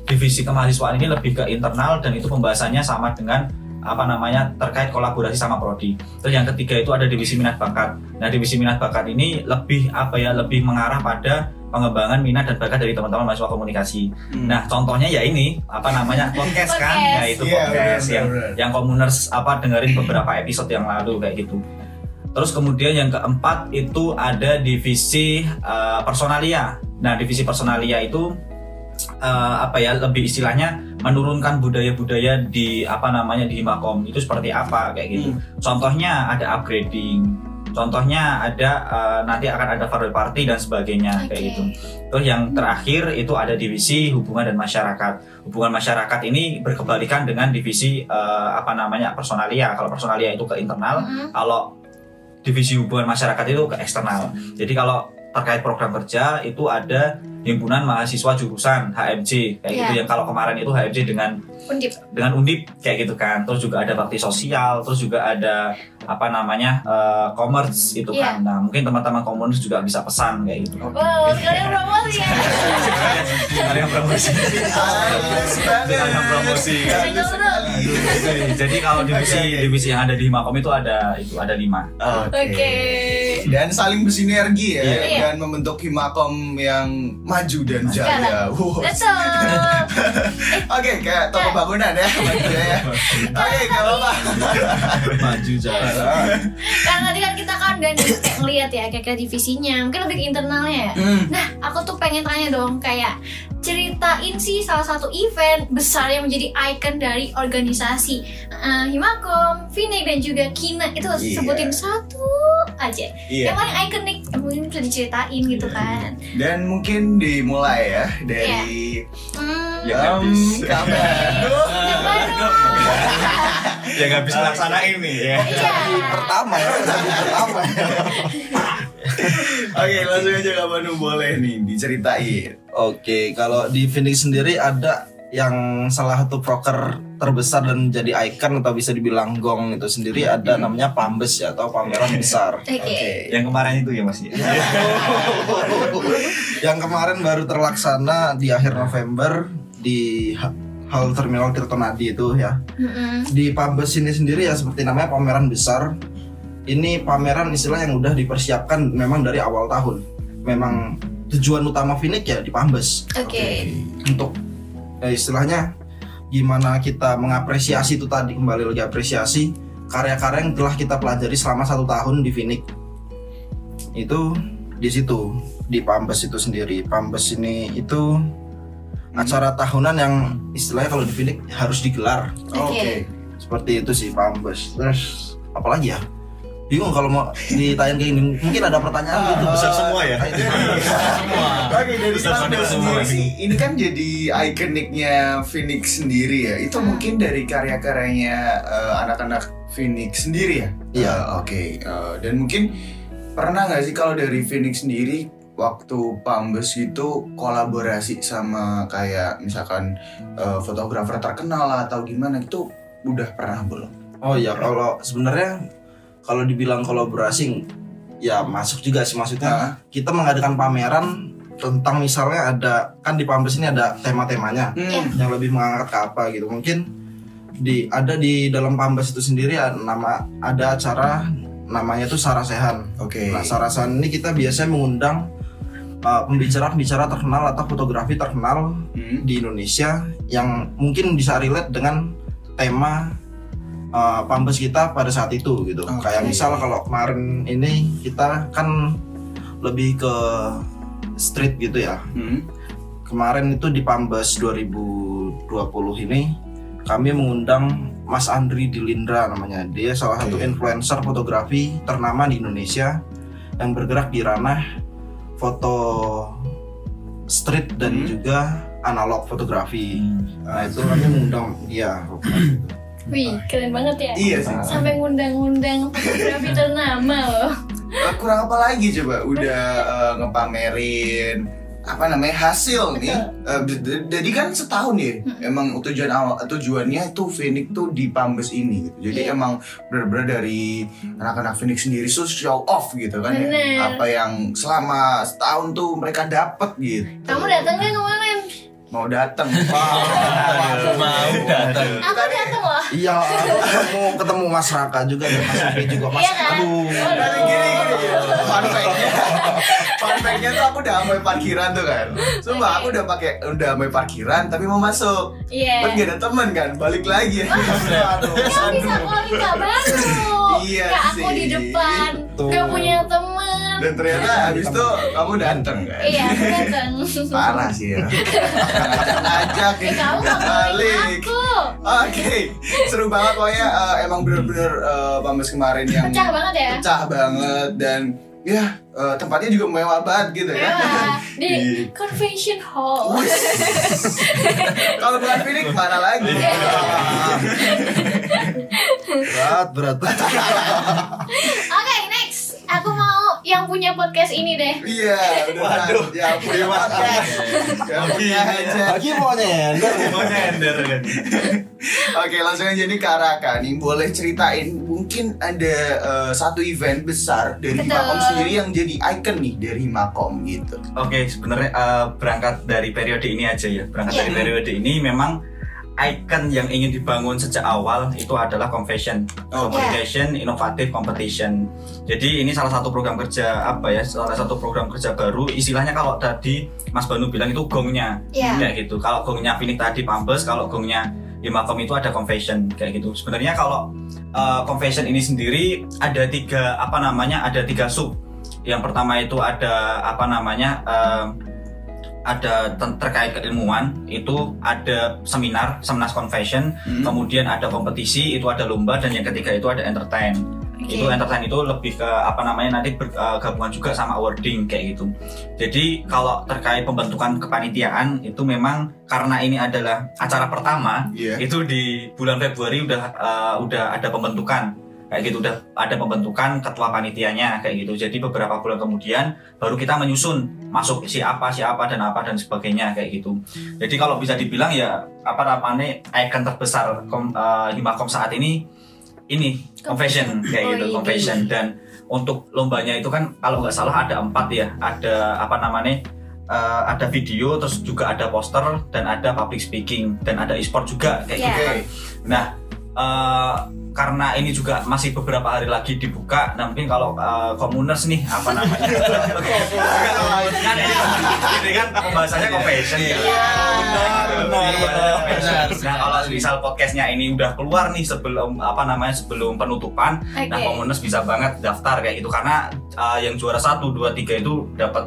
[SPEAKER 3] divisi kemahasiswaan ini lebih ke internal dan itu pembahasannya sama dengan apa namanya terkait kolaborasi sama prodi. Terus yang ketiga itu ada divisi minat bakat. Nah divisi minat bakat ini lebih apa ya lebih mengarah pada pengembangan minat dan bakat dari teman-teman mahasiswa komunikasi.
[SPEAKER 2] Hmm.
[SPEAKER 3] Nah contohnya ya ini apa namanya <laughs> podcast kan? Ya itu
[SPEAKER 2] Iya,
[SPEAKER 3] podcast
[SPEAKER 2] benar,
[SPEAKER 3] yang
[SPEAKER 2] benar.
[SPEAKER 3] yang komuners apa dengerin beberapa episode yang lalu kayak gitu. Terus kemudian yang keempat itu ada divisi eh, personalia. Nah divisi personalia itu eh, apa ya lebih istilahnya menurunkan budaya-budaya di apa namanya di Himakom itu seperti apa kayak gitu. Contohnya ada upgrading. Contohnya ada eh, nanti akan ada farewell party dan sebagainya kayak
[SPEAKER 1] Oke.
[SPEAKER 3] gitu. Terus yang terakhir itu ada divisi hubungan dan masyarakat. Hubungan masyarakat ini berkebalikan dengan divisi eh, apa namanya personalia. Kalau personalia itu ke internal,
[SPEAKER 1] Mm-mm.
[SPEAKER 3] kalau divisi hubungan masyarakat itu ke eksternal. Jadi kalau terkait program kerja itu ada himpunan mahasiswa jurusan HMJ kayak gitu
[SPEAKER 1] Iya.
[SPEAKER 3] yang kalau kemarin itu HMJ dengan
[SPEAKER 1] Undip.
[SPEAKER 3] dengan undip kayak gitu kan terus juga ada bakti sosial terus juga ada apa namanya eh, commerce itu
[SPEAKER 1] Iya.
[SPEAKER 3] kan. Nah mungkin teman-teman commerce juga bisa pesan kayak gitu.
[SPEAKER 1] Wow, sekalian promosi ya.
[SPEAKER 3] Yang promosi. Yang promosi. Jadi kalau divisi divisi yang ada di Himakom itu ada itu ada lima.
[SPEAKER 1] Oke.
[SPEAKER 2] Dan saling bersinergi ya
[SPEAKER 3] Iya.
[SPEAKER 2] dan membentuk himakom yang maju dan jaya.
[SPEAKER 1] Sekarang.
[SPEAKER 2] Wow.
[SPEAKER 1] Betul.
[SPEAKER 2] Oke, kayak toko bangunan ya, maju jaya. Oke, gak apa-apa.
[SPEAKER 5] maju jalan <laughs>
[SPEAKER 1] Karena tadi kan kita kan dan kayak ngeliat ya kayak divisinya, mungkin lebih ke internalnya ya.
[SPEAKER 2] Hmm.
[SPEAKER 1] Nah, aku tuh pengen tanya dong kayak ceritain sih salah satu event besar yang menjadi ikon dari organisasi Eh, Himakom, Finik dan juga Kina itu
[SPEAKER 2] Iya.
[SPEAKER 1] sebutin satu aja
[SPEAKER 2] Iya.
[SPEAKER 1] yang paling ikonik yang mungkin bisa diceritain gitu kan.
[SPEAKER 2] Dan mungkin dimulai ya dari
[SPEAKER 1] Hmm,
[SPEAKER 3] Ya,
[SPEAKER 2] Em,
[SPEAKER 3] habis.
[SPEAKER 2] kabar. <laughs>
[SPEAKER 1] yang.
[SPEAKER 3] Ya nggak bisa laksanain nih ya.
[SPEAKER 1] Iya.
[SPEAKER 4] pertama ya pertama <laughs>
[SPEAKER 2] Oke, langsung aja Kak Bandung boleh nih diceritain.
[SPEAKER 4] Oke, kalau di Phoenix sendiri ada yang salah satu proker terbesar dan jadi ikon atau bisa dibilang gong itu sendiri ada namanya Pambes ya atau pameran besar.
[SPEAKER 1] Oke.
[SPEAKER 3] Yang kemarin itu ya Mas ya. <laughs>
[SPEAKER 4] yang kemarin baru terlaksana di akhir November di Ha- Hall Terminal Tirtonadi itu ya.
[SPEAKER 1] Mm-mm.
[SPEAKER 4] Di Pambes ini sendiri ya seperti namanya pameran besar. Ini pameran istilah yang udah dipersiapkan memang dari awal tahun. Memang tujuan utama Phoenix ya di Pambes.
[SPEAKER 1] Oke.
[SPEAKER 4] untuk ya istilahnya gimana kita mengapresiasi itu tadi kembali lagi apresiasi karya-karya yang telah kita pelajari selama satu tahun di Phoenix itu di situ di Pambes itu sendiri Pambes ini itu acara tahunan yang istilahnya kalau di Phoenix harus digelar
[SPEAKER 1] Oke.
[SPEAKER 4] seperti itu sih Pambes terus apalagi ya bingung kalau mau ditanya kayak ini mungkin ada pertanyaan gitu
[SPEAKER 5] besar semua ya
[SPEAKER 2] Oke, dari Pambes
[SPEAKER 5] semua
[SPEAKER 2] sendiri
[SPEAKER 5] ini.
[SPEAKER 2] sih, ini kan jadi ikoniknya Phoenix sendiri ya. Itu
[SPEAKER 1] Hmm.
[SPEAKER 2] mungkin dari karya-karyanya eh, anak-anak Phoenix sendiri ya.
[SPEAKER 4] Iya.
[SPEAKER 2] Eh, Oke, eh, dan mungkin pernah nggak sih kalau dari Phoenix sendiri waktu Pambes itu kolaborasi sama kayak misalkan eh, fotografer terkenal lah atau gimana itu udah pernah belum?
[SPEAKER 4] Oh ya kalau sebenarnya kalau dibilang kolaborasi ya masuk juga sih maksudnya
[SPEAKER 2] Nah,
[SPEAKER 4] kita mengadakan pameran tentang misalnya ada kan di Pambes ini ada tema-temanya
[SPEAKER 2] hmm,
[SPEAKER 4] yang lebih mengangkat ke apa gitu mungkin di ada di dalam Pambes itu sendiri ada nama ada acara namanya tuh Sarasehan.
[SPEAKER 2] Oke.
[SPEAKER 4] Nah Sarasehan ini kita biasanya mengundang uh, pembicara-pembicara terkenal atau fotografi terkenal
[SPEAKER 2] Hmm,
[SPEAKER 4] di Indonesia yang mungkin bisa relate dengan tema uh, Pambes kita pada saat itu gitu.
[SPEAKER 2] Oke.
[SPEAKER 4] Kayak misal kalau kemarin ini kita kan lebih ke street gitu ya.
[SPEAKER 2] hmm,
[SPEAKER 4] Kemarin itu di Pambes 2020 ini kami mengundang Mas Andri Dilindra namanya. Dia salah satu
[SPEAKER 2] Oke.
[SPEAKER 4] influencer fotografi ternama di Indonesia yang bergerak di ranah foto street dan
[SPEAKER 2] Hmm.
[SPEAKER 4] juga analog fotografi. Nah itu kami mengundang dia.
[SPEAKER 1] Wih, keren banget ya.
[SPEAKER 2] Iya sih.
[SPEAKER 1] Sampai ngundang-ngundang fotografi ternama loh.
[SPEAKER 2] Eh, kurang apa lagi coba udah eh, ngepamerin apa namanya hasil nih Eh, jadi kan setahun ya emang tujuan awal tujuannya tuh Phoenix tuh di Pambes ini gitu. jadi
[SPEAKER 1] Iya.
[SPEAKER 2] emang benar-benar dari anak-anak Phoenix sendiri tuh show off gitu kan ya apa yang selama setahun tuh mereka dapat gitu
[SPEAKER 1] Kamu datang kan kemarin?
[SPEAKER 2] Mau datang <laughs>
[SPEAKER 5] mau datang
[SPEAKER 1] Aku datang loh.
[SPEAKER 4] Iya, ketemu ketemu Mas Raka juga dan Mas Upi juga Mas.
[SPEAKER 1] Iya kan?
[SPEAKER 4] Aduh.
[SPEAKER 2] Gini gini gini. Fun fact-nya, <laughs> fun fact-nya tuh aku udah sampai parkiran tuh kan. Sumpah aku udah pakai udah sampai parkiran tapi mau masuk.
[SPEAKER 1] Iya.
[SPEAKER 2] Kan gak ada teman kan, balik lagi. Aduh.
[SPEAKER 1] Ya bisa kalau kita baru.
[SPEAKER 2] Iya
[SPEAKER 1] Kayak aku
[SPEAKER 2] sih.
[SPEAKER 1] di depan. Gak punya teman.
[SPEAKER 2] Dan ternyata habis itu kamu dateng kan.
[SPEAKER 1] Iya, aku datang. <laughs>
[SPEAKER 2] Parah sih ya. Ngajak
[SPEAKER 1] Eh, kamu gak <laughs>
[SPEAKER 2] balik. Oke, seru banget pokoknya eh, emang bener-bener eh, Pambes kemarin yang
[SPEAKER 1] Pecah banget ya.
[SPEAKER 2] pecah banget dan ya eh, tempatnya juga mewah banget gitu ya.
[SPEAKER 1] Mewah. <laughs> Di
[SPEAKER 2] Di-
[SPEAKER 1] convention hall.
[SPEAKER 2] Kalau bukan Phoenix mana lagi?
[SPEAKER 4] Berat, berat.
[SPEAKER 1] Oke. Aku mau yang punya podcast ini deh.
[SPEAKER 2] Iya, udah ya punya podcast. Ya punya aja.
[SPEAKER 4] Lagi mau nyender.
[SPEAKER 3] Mau nyender kan.
[SPEAKER 2] Oke, langsung aja nih Kak Raka nih boleh ceritain mungkin ada eh, satu event besar dari
[SPEAKER 1] Betul.
[SPEAKER 2] Himakom sendiri yang jadi icon nih dari Himakom gitu.
[SPEAKER 3] Oke, sebenarnya eh, berangkat dari periode ini aja ya. Berangkat
[SPEAKER 1] Iya.
[SPEAKER 3] dari periode ini memang icon yang ingin dibangun sejak awal itu adalah confession,
[SPEAKER 2] Oh,
[SPEAKER 3] communication, innovative competition. Jadi ini salah satu program kerja apa ya? Salah satu program kerja baru. Istilahnya kalau tadi Mas Banu bilang itu gongnya,
[SPEAKER 1] Iya.
[SPEAKER 3] kayak gitu. Kalau gongnya Finik tadi Pambes, kalau gongnya Himakom itu ada confession kayak gitu. Sebenarnya kalau uh, confession ini sendiri ada tiga apa namanya? Ada tiga sub. Yang pertama itu ada apa namanya? um, ada terkait keilmuan itu ada seminar seminar confession
[SPEAKER 2] Hmm.
[SPEAKER 3] kemudian ada kompetisi itu ada lomba dan yang ketiga itu ada entertain
[SPEAKER 1] Oke.
[SPEAKER 3] itu entertain itu lebih ke apa namanya nanti bergabungan juga sama awarding kayak gitu jadi kalau terkait pembentukan kepanitiaan itu memang karena ini adalah acara pertama
[SPEAKER 2] Iya.
[SPEAKER 3] itu di bulan Februari udah uh, udah ada pembentukan kayak gitu udah ada pembentukan ketua panitianya kayak gitu jadi beberapa bulan kemudian baru kita menyusun masuk siapa siapa dan apa dan sebagainya kayak gitu jadi kalau bisa dibilang ya apa namanya icon terbesar kom, uh, Himakom saat ini ini confession kayak
[SPEAKER 1] Oh,
[SPEAKER 3] gitu
[SPEAKER 1] iya.
[SPEAKER 3] confession dan untuk lombanya itu kan kalau nggak salah ada empat ya ada apa namanya uh, ada video terus juga ada poster dan ada public speaking dan ada e-sport juga kayak
[SPEAKER 1] Iya.
[SPEAKER 3] gitu. Nah, eh, karena ini juga masih beberapa hari lagi dibuka, nah mungkin kalau eh, komuners nih apa namanya? <laughs> kan ini, ini kan bahasanya confession ya.
[SPEAKER 2] Benar, benar, benar.
[SPEAKER 3] Benar. Nah kalau misal podcastnya ini udah keluar nih sebelum apa namanya sebelum penutupan,
[SPEAKER 1] Oke.
[SPEAKER 3] nah komuners bisa banget daftar kayak gitu karena uh, yang juara satu dua tiga itu dapat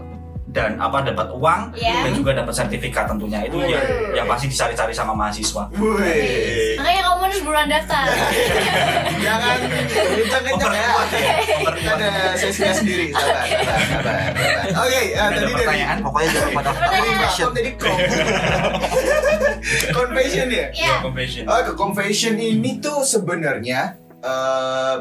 [SPEAKER 3] dan apa dapat uang
[SPEAKER 1] Iya.
[SPEAKER 3] dan juga dapat sertifikat tentunya itu ya yang pasti dicari-cari sama mahasiswa.
[SPEAKER 2] Wih.
[SPEAKER 1] Makanya kamu harus buruan daftar. <laughs>
[SPEAKER 2] Jangan kencang-kencang ya.
[SPEAKER 3] Ya,
[SPEAKER 2] ada sesinya sendiri. Sabar, sabar, sabar. sabar. Oke, eh, tadi dari
[SPEAKER 3] pertanyaan pokoknya jangan pada
[SPEAKER 2] Makom tadi. Confession <laughs> ya?
[SPEAKER 1] Iya.
[SPEAKER 3] confession.
[SPEAKER 2] Oh, ke confession ini tuh sebenarnya eh,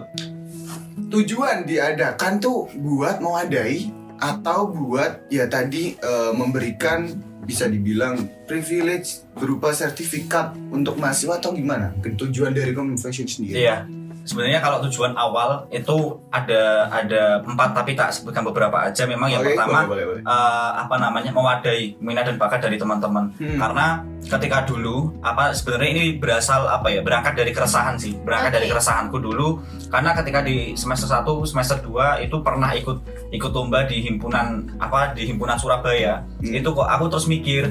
[SPEAKER 2] tujuan diadakan tuh buat mewadai atau buat ya tadi eh, memberikan bisa dibilang privilege berupa sertifikat untuk mahasiswa atau gimana? Tujuan dari confession sendiri.
[SPEAKER 3] Iya. Sebenarnya kalau tujuan awal itu ada ada empat tapi tak sebutkan beberapa aja. Memang yang
[SPEAKER 2] Oke,
[SPEAKER 3] pertama
[SPEAKER 2] boleh, boleh, boleh.
[SPEAKER 3] eh, apa namanya mewadai minat dan bakat dari teman-teman.
[SPEAKER 2] Hmm.
[SPEAKER 3] Karena ketika dulu apa sebenarnya ini berasal apa ya berangkat dari keresahan sih berangkat
[SPEAKER 1] Oke.
[SPEAKER 3] dari keresahanku dulu karena ketika di semester 1 semester 2 itu pernah ikut ikut lomba di himpunan apa di himpunan Surabaya
[SPEAKER 2] Hmm.
[SPEAKER 3] itu kok aku terus mikir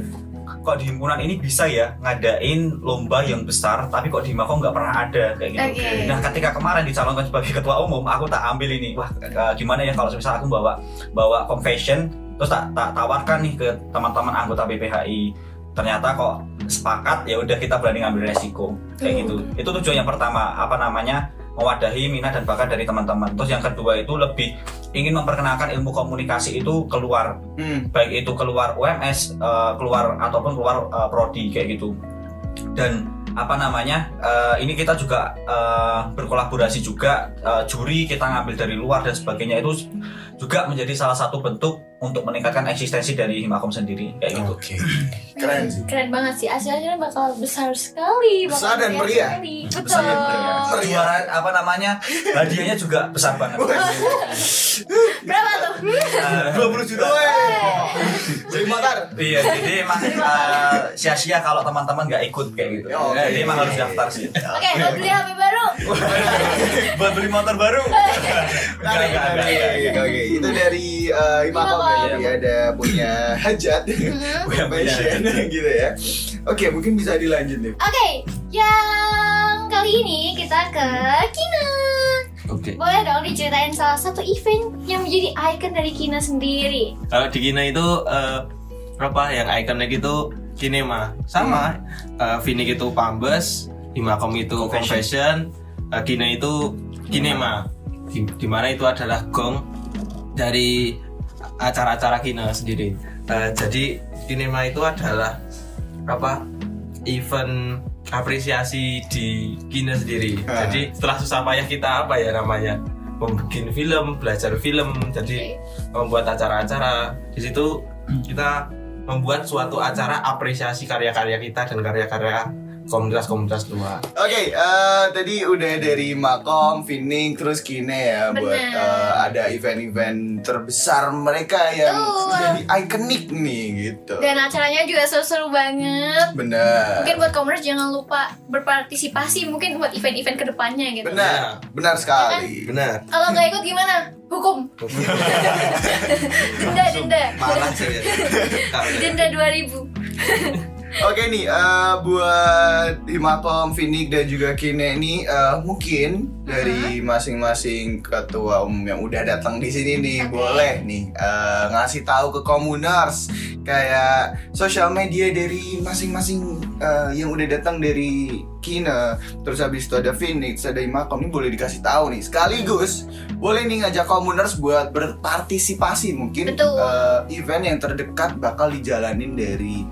[SPEAKER 3] kok di himpunan ini bisa ya ngadain lomba yang besar tapi kok di Makom nggak pernah ada kayak gitu
[SPEAKER 1] Oke.
[SPEAKER 3] Nah, ketika kemarin dicalonkan sebagai ketua umum, aku tak ambil ini. Wah, eh, gimana ya kalau misal aku bawa bawa confession terus tak tak tawarkan nih ke teman-teman anggota BPHI. Ternyata kok sepakat ya udah kita berani ngambil resiko kayak gitu. Itu tujuan yang pertama, apa namanya? Mewadahi minat dan bakat dari teman-teman. Terus yang kedua itu lebih ingin memperkenalkan ilmu komunikasi itu keluar
[SPEAKER 2] Hmm.
[SPEAKER 3] baik itu keluar UMS, eh, keluar ataupun keluar eh, prodi kayak gitu. Dan apa namanya? eh, ini kita juga eh, berkolaborasi juga eh, juri kita ngambil dari luar dan sebagainya itu juga menjadi salah satu bentuk untuk meningkatkan eksistensi dari Himakom sendiri kayak gitu.
[SPEAKER 2] Oke. Keren sih.
[SPEAKER 1] Keren banget sih. Hasilnya bakal besar sekali. bakal
[SPEAKER 2] Besar dan
[SPEAKER 1] meriah.
[SPEAKER 3] Besar
[SPEAKER 1] Betul.
[SPEAKER 3] dan meriah. Juara apa namanya? Hadiahnya juga besar banget. <laughs>
[SPEAKER 1] Berapa tuh? <laughs>
[SPEAKER 3] Dua puluh juta.
[SPEAKER 2] Jadi motor.
[SPEAKER 3] Iya, jadi emang eh, sia-sia kalau teman-teman nggak ikut kayak gitu.
[SPEAKER 2] Oke.
[SPEAKER 3] Jadi emang harus daftar sih.
[SPEAKER 1] Oke, mau beli HP baru. <laughs>
[SPEAKER 3] Buat beli motor baru.
[SPEAKER 2] Menarik, menarik. Oke, itu dari uh, Imakom
[SPEAKER 1] Imakom.
[SPEAKER 2] ya, dia ada punya hajat,
[SPEAKER 1] Mhm.
[SPEAKER 3] Punya
[SPEAKER 2] passion. <laughs> gitu ya. Oke, mungkin bisa dilanjut nih.
[SPEAKER 1] Oke, yang kali ini kita ke Kina.
[SPEAKER 5] Oke.
[SPEAKER 1] Boleh dong diceritain salah satu event yang menjadi icon dari Kina sendiri.
[SPEAKER 5] Kalau di Kina itu eh, apa yang ikonik itu kinema sama eh, Finik itu Pambes, Himakom itu
[SPEAKER 3] Confession.
[SPEAKER 5] Confession, eh, Kina itu kinema. Di, di mana itu adalah gong dari acara-acara Kina sendiri. Eh, jadi kinema itu adalah apa event apresiasi di Kina sendiri.
[SPEAKER 2] Ah.
[SPEAKER 5] Jadi setelah susah payah kita apa ya namanya membuat film, belajar film, jadi membuat acara-acara. Di situ kita membuat suatu acara apresiasi karya-karya kita dan karya-karya komunitas-komunitas luar.
[SPEAKER 2] Oke, eh, tadi udah dari Makom, Fining, terus Kine ya buat
[SPEAKER 1] Bener.
[SPEAKER 2] eh, ada event-event terbesar mereka yang
[SPEAKER 1] Betul.
[SPEAKER 2] jadi ikonik nih gitu.
[SPEAKER 1] Dan acaranya juga seru-seru banget.
[SPEAKER 2] Benar.
[SPEAKER 1] Mungkin buat Commerce jangan lupa berpartisipasi mungkin buat event-event ke depannya gitu.
[SPEAKER 2] Benar, benar sekali.
[SPEAKER 4] Benar.
[SPEAKER 1] Kalau nggak ikut gimana? Hukum. <laughs> denda, denda.
[SPEAKER 4] Marah saya. <laughs>
[SPEAKER 1] Denda 2000. <laughs>
[SPEAKER 2] Oke nih, eh, buat Himakom, Finik dan juga Kine ini eh, mungkin dari masing-masing ketua umum yang udah datang di sini nih
[SPEAKER 1] Oke.
[SPEAKER 2] boleh nih eh, ngasih tahu ke komuners kayak sosial media dari masing-masing eh, yang udah datang dari Kine, terus habis itu ada Phoenix, ada Himakom ini boleh dikasih tahu nih. Sekaligus boleh nih ngajak komuners buat berpartisipasi mungkin
[SPEAKER 1] Betul.
[SPEAKER 2] eh, event yang terdekat bakal dijalanin dari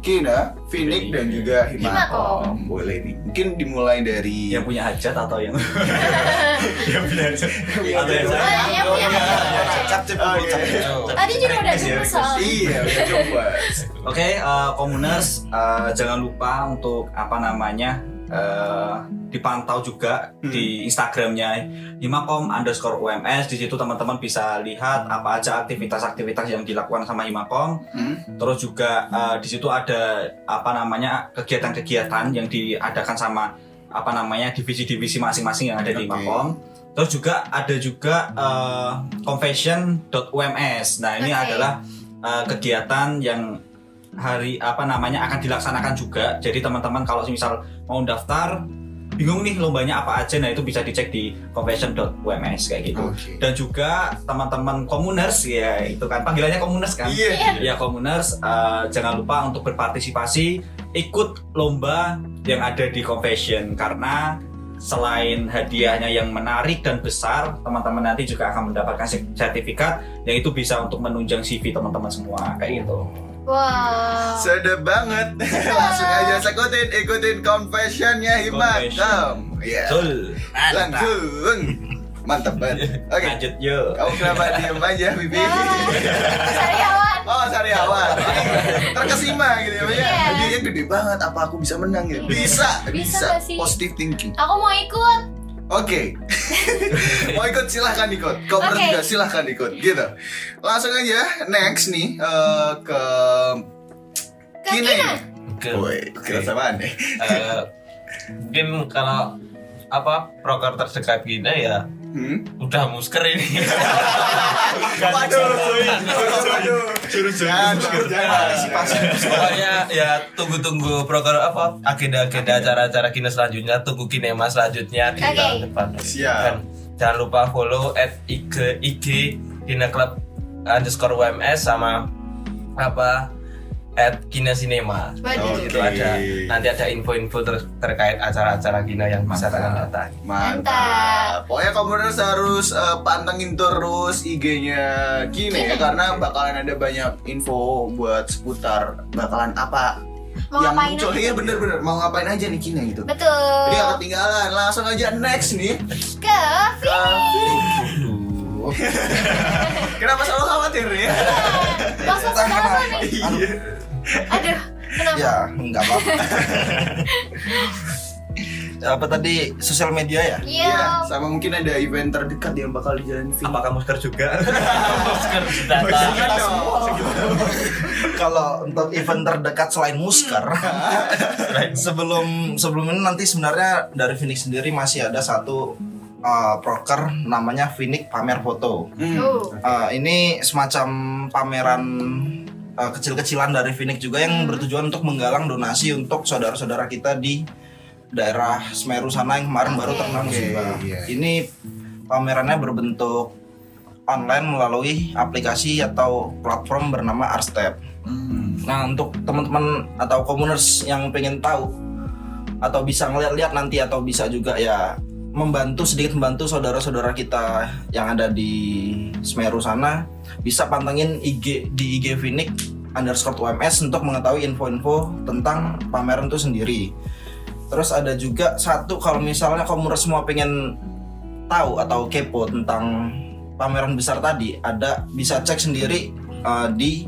[SPEAKER 2] Kina, Phoenix dan juga Himakom. Boleh nih. Mungkin dimulai dari
[SPEAKER 3] yang punya hajat atau yang <laughs> yang punya hajat atau yang
[SPEAKER 1] Oh, yang punya hajat.
[SPEAKER 4] Cap cap
[SPEAKER 2] iya.
[SPEAKER 1] Tadi juga udah soalnya.
[SPEAKER 2] Iya, udah coba.
[SPEAKER 3] Oke, eh, komuners eh, jangan lupa untuk apa namanya eh, dipantau juga
[SPEAKER 2] Hmm.
[SPEAKER 3] di Instagramnya Himakom underscore UMS. Di situ teman-teman bisa lihat apa aja aktivitas-aktivitas yang dilakukan sama Himakom.
[SPEAKER 2] Hmm.
[SPEAKER 3] Terus juga eh, di situ ada apa namanya kegiatan-kegiatan yang diadakan sama apa namanya divisi-divisi masing-masing yang ada di. Himakom. Terus juga ada juga eh, confession.ums. Nah ini
[SPEAKER 1] Oke.
[SPEAKER 3] adalah eh, kegiatan yang hari apa namanya akan dilaksanakan juga. Jadi teman-teman kalau misal mau daftar bingung nih lombanya apa aja, nah itu bisa dicek di confession.ums kayak gitu.
[SPEAKER 2] Oke.
[SPEAKER 3] Dan juga teman-teman komuners ya itu kan panggilannya komuners kan.
[SPEAKER 2] Iya.
[SPEAKER 3] Ya komuners eh, jangan lupa untuk berpartisipasi ikut lomba yang ada di confession karena selain hadiahnya yang menarik dan besar, teman-teman nanti juga akan mendapatkan se- sertifikat yang itu bisa untuk menunjang CV teman-teman semua kayak gitu.
[SPEAKER 1] Wow.
[SPEAKER 2] Sedap banget. Langsung aja ikutin ikutin confessionnya Himakom. Iya.
[SPEAKER 3] Betul.
[SPEAKER 2] Langsung. Mantap banget. Oke.
[SPEAKER 3] Lanjut yuk.
[SPEAKER 2] Kamu kenapa diem aja, Bibi?
[SPEAKER 1] Sariawan.
[SPEAKER 2] Oh, sariawan. <laughs> Terkesima gitu ya. Maksudnya
[SPEAKER 1] Iya.
[SPEAKER 2] hadiahnya gede banget. Apa aku bisa menang gitu? Bisa,
[SPEAKER 1] Bisa
[SPEAKER 2] bisa. Positive thinking.
[SPEAKER 1] Aku mau ikut.
[SPEAKER 2] Oke. <laughs> Mau ikut silahkan ikut. Kau
[SPEAKER 1] Oke.
[SPEAKER 2] juga silahkan ikut. Gitu. Langsung aja next nih eh, ke
[SPEAKER 1] Ke
[SPEAKER 2] Kine.
[SPEAKER 5] Oke.
[SPEAKER 2] Woi, kira sama nih.
[SPEAKER 5] Eh, mungkin kalau apa proker terdekat kita ya
[SPEAKER 2] Hmm?
[SPEAKER 5] udah musker ini.
[SPEAKER 2] Waduh. Jangan, jangan.
[SPEAKER 5] Pokoknya ya tunggu-tunggu proker apa agenda-agenda acara-acara kina selanjutnya, tunggu kinema selanjutnya di
[SPEAKER 1] Oke.
[SPEAKER 5] tahun depan.
[SPEAKER 2] Siap.
[SPEAKER 5] Dan jangan lupa follow at IG IG Kina Club underscore UMS sama apa at Kina Cinema.
[SPEAKER 1] Waduh.
[SPEAKER 5] Itu ada nanti ada info-info ter- terkait acara-acara Kina yang bisa
[SPEAKER 3] Mantap.
[SPEAKER 5] kalian datangi.
[SPEAKER 2] Mantap. Pokoknya komunitas harus eh, pantengin terus IG-nya Kine ya karena bakalan ada banyak info buat seputar bakalan apa
[SPEAKER 1] Mau
[SPEAKER 2] yang
[SPEAKER 1] ngapain
[SPEAKER 2] muncul.
[SPEAKER 1] aja?
[SPEAKER 2] Iya bener-bener mau ngapain aja nih Kine gitu.
[SPEAKER 1] Betul.
[SPEAKER 2] Jadi gak ketinggalan. Langsung aja next nih.
[SPEAKER 1] Ke
[SPEAKER 2] Ke <laughs> Kenapa selalu khawatir ya?
[SPEAKER 1] Kenapa
[SPEAKER 4] kenapa.
[SPEAKER 1] nih? Aduh, kenapa?
[SPEAKER 4] Ya, enggak apa-apa. apa tadi sosial media ya?
[SPEAKER 1] Iya.
[SPEAKER 2] Iya, sama mungkin ada event terdekat yang bakal dijalanin Vin.
[SPEAKER 3] Apakah musker juga? <laughs>
[SPEAKER 5] Musker.
[SPEAKER 4] Kalau untuk event terdekat selain Musker, <laughs> sebelum sebelum ini nanti sebenarnya dari Phoenix sendiri masih ada satu uh, proker namanya Phoenix Pamer Foto.
[SPEAKER 2] Hmm.
[SPEAKER 4] Uh, ini semacam pameran uh, kecil-kecilan dari Phoenix juga yang bertujuan untuk menggalang donasi untuk saudara-saudara kita di daerah Semeru sana yang kemarin baru terkena musibah.
[SPEAKER 2] Oke, iya.
[SPEAKER 4] Ini pamerannya berbentuk online melalui aplikasi atau platform bernama Arstep.
[SPEAKER 2] Hmm.
[SPEAKER 4] Nah, untuk teman-teman atau komuners yang pengen tahu atau bisa ngeliat-lihat nanti atau bisa juga ya membantu sedikit membantu saudara-saudara kita yang ada di Semeru sana bisa pantengin IG di IG Phoenix underscore UMS untuk mengetahui info-info tentang pameran itu sendiri. Terus ada juga satu kalau misalnya komuners semua pengen tahu atau kepo tentang pameran besar tadi, ada bisa cek sendiri uh, di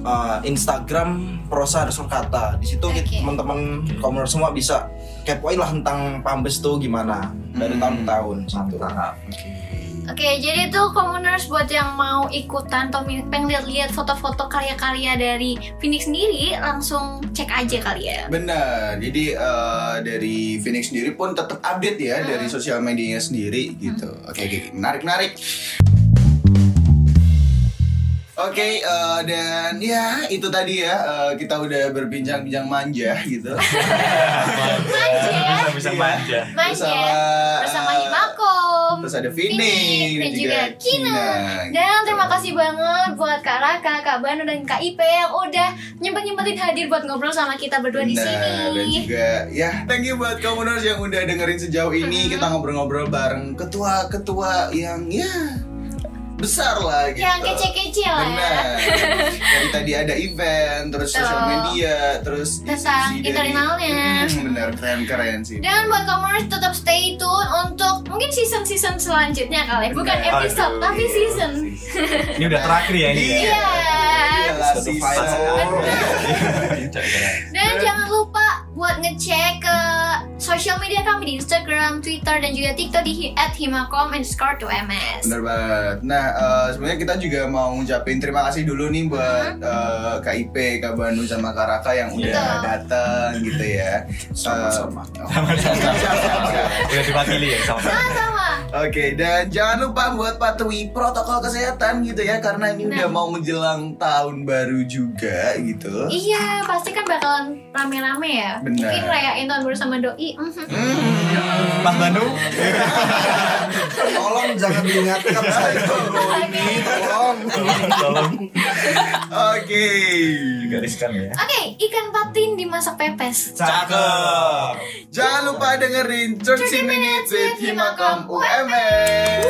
[SPEAKER 4] uh, Instagram Prosa Underscore Kata. Di situ kita- teman-teman komuner semua bisa kepoin lah tentang Pambes tuh gimana dari
[SPEAKER 2] Hmm.
[SPEAKER 4] tahun ke tahun.
[SPEAKER 2] Mantap. Oke.
[SPEAKER 1] Oke, jadi itu commoners buat yang mau ikutan atau pengen lihat-lihat foto-foto karya-karya dari Phoenix sendiri, langsung cek aja kali ya.
[SPEAKER 2] Benar. Jadi eh, dari Phoenix sendiri pun tetap update ya dari sosial medianya sendiri gitu. Oke, oke. menarik menarik. Oke, eh, dan ya itu tadi ya eh, kita udah berbincang-bincang manja gitu. <laughs>
[SPEAKER 3] bisa bisa manja
[SPEAKER 1] Manja
[SPEAKER 2] bersama
[SPEAKER 1] bersama
[SPEAKER 2] eh,
[SPEAKER 1] Himakom,
[SPEAKER 2] Terus ada
[SPEAKER 1] Vini, dan juga Kina. Dan terima kasih banget buat Kak Raka, Kak Banu, dan Kak Ipe yang udah nyempet-nyempetin hadir buat ngobrol sama kita berdua di
[SPEAKER 2] Benar, dan
[SPEAKER 1] sini.
[SPEAKER 2] juga ya thank you buat komuners yang udah dengerin sejauh ini
[SPEAKER 1] Mhm.
[SPEAKER 2] kita ngobrol-ngobrol bareng ketua-ketua yang ya besar lah gitu.
[SPEAKER 1] Yang kece-kece lah ya.
[SPEAKER 2] Benar. Dari tadi ada event, terus
[SPEAKER 1] Betul.
[SPEAKER 2] sosial media, terus
[SPEAKER 1] Tentang internalnya.
[SPEAKER 2] Hmm, benar, keren-keren sih.
[SPEAKER 1] Dan buat commerce tetap stay tune untuk mungkin season-season selanjutnya kali ya. Bukan
[SPEAKER 2] Benar.
[SPEAKER 1] episode,
[SPEAKER 2] Aduh,
[SPEAKER 1] tapi
[SPEAKER 2] iya,
[SPEAKER 1] season. <laughs>
[SPEAKER 3] ini udah terakhir ya ini ya
[SPEAKER 1] Iya.
[SPEAKER 2] Season. <laughs>
[SPEAKER 1] Dan jangan lupa buat ngecek ke sosial media kami di Instagram, Twitter, dan juga TikTok di hi- @himakom underscore 2ms.
[SPEAKER 2] Bener banget. Nah, eh, sebenarnya kita juga mau ngucapin terima kasih dulu nih buat eh, Kak Ipe, Kak Banu, sama Kak Raka yang udah datang gitu ya.
[SPEAKER 4] Sama-sama. <laughs>
[SPEAKER 3] udah diwakili ya sama
[SPEAKER 1] Sama.
[SPEAKER 2] Oke, dan jangan lupa buat patuhi protokol kesehatan gitu ya, karena ini udah
[SPEAKER 1] Nah.
[SPEAKER 2] mau menjelang tahun baru juga gitu.
[SPEAKER 1] Iya, pasti kan bakalan rame-rame ya.
[SPEAKER 2] Benar.
[SPEAKER 1] Mungkin rayain tahun baru sama doi. mhm.
[SPEAKER 2] Hmm.
[SPEAKER 3] Mas Banu
[SPEAKER 4] Tolong jangan diingatkan saya tolong.
[SPEAKER 3] tolong
[SPEAKER 2] Oke.
[SPEAKER 3] gariskan ya
[SPEAKER 1] Oke, ikan patin dimasak pepes.
[SPEAKER 3] cakep
[SPEAKER 2] Jangan lupa dengerin 30 Minutes with Himakom UMS.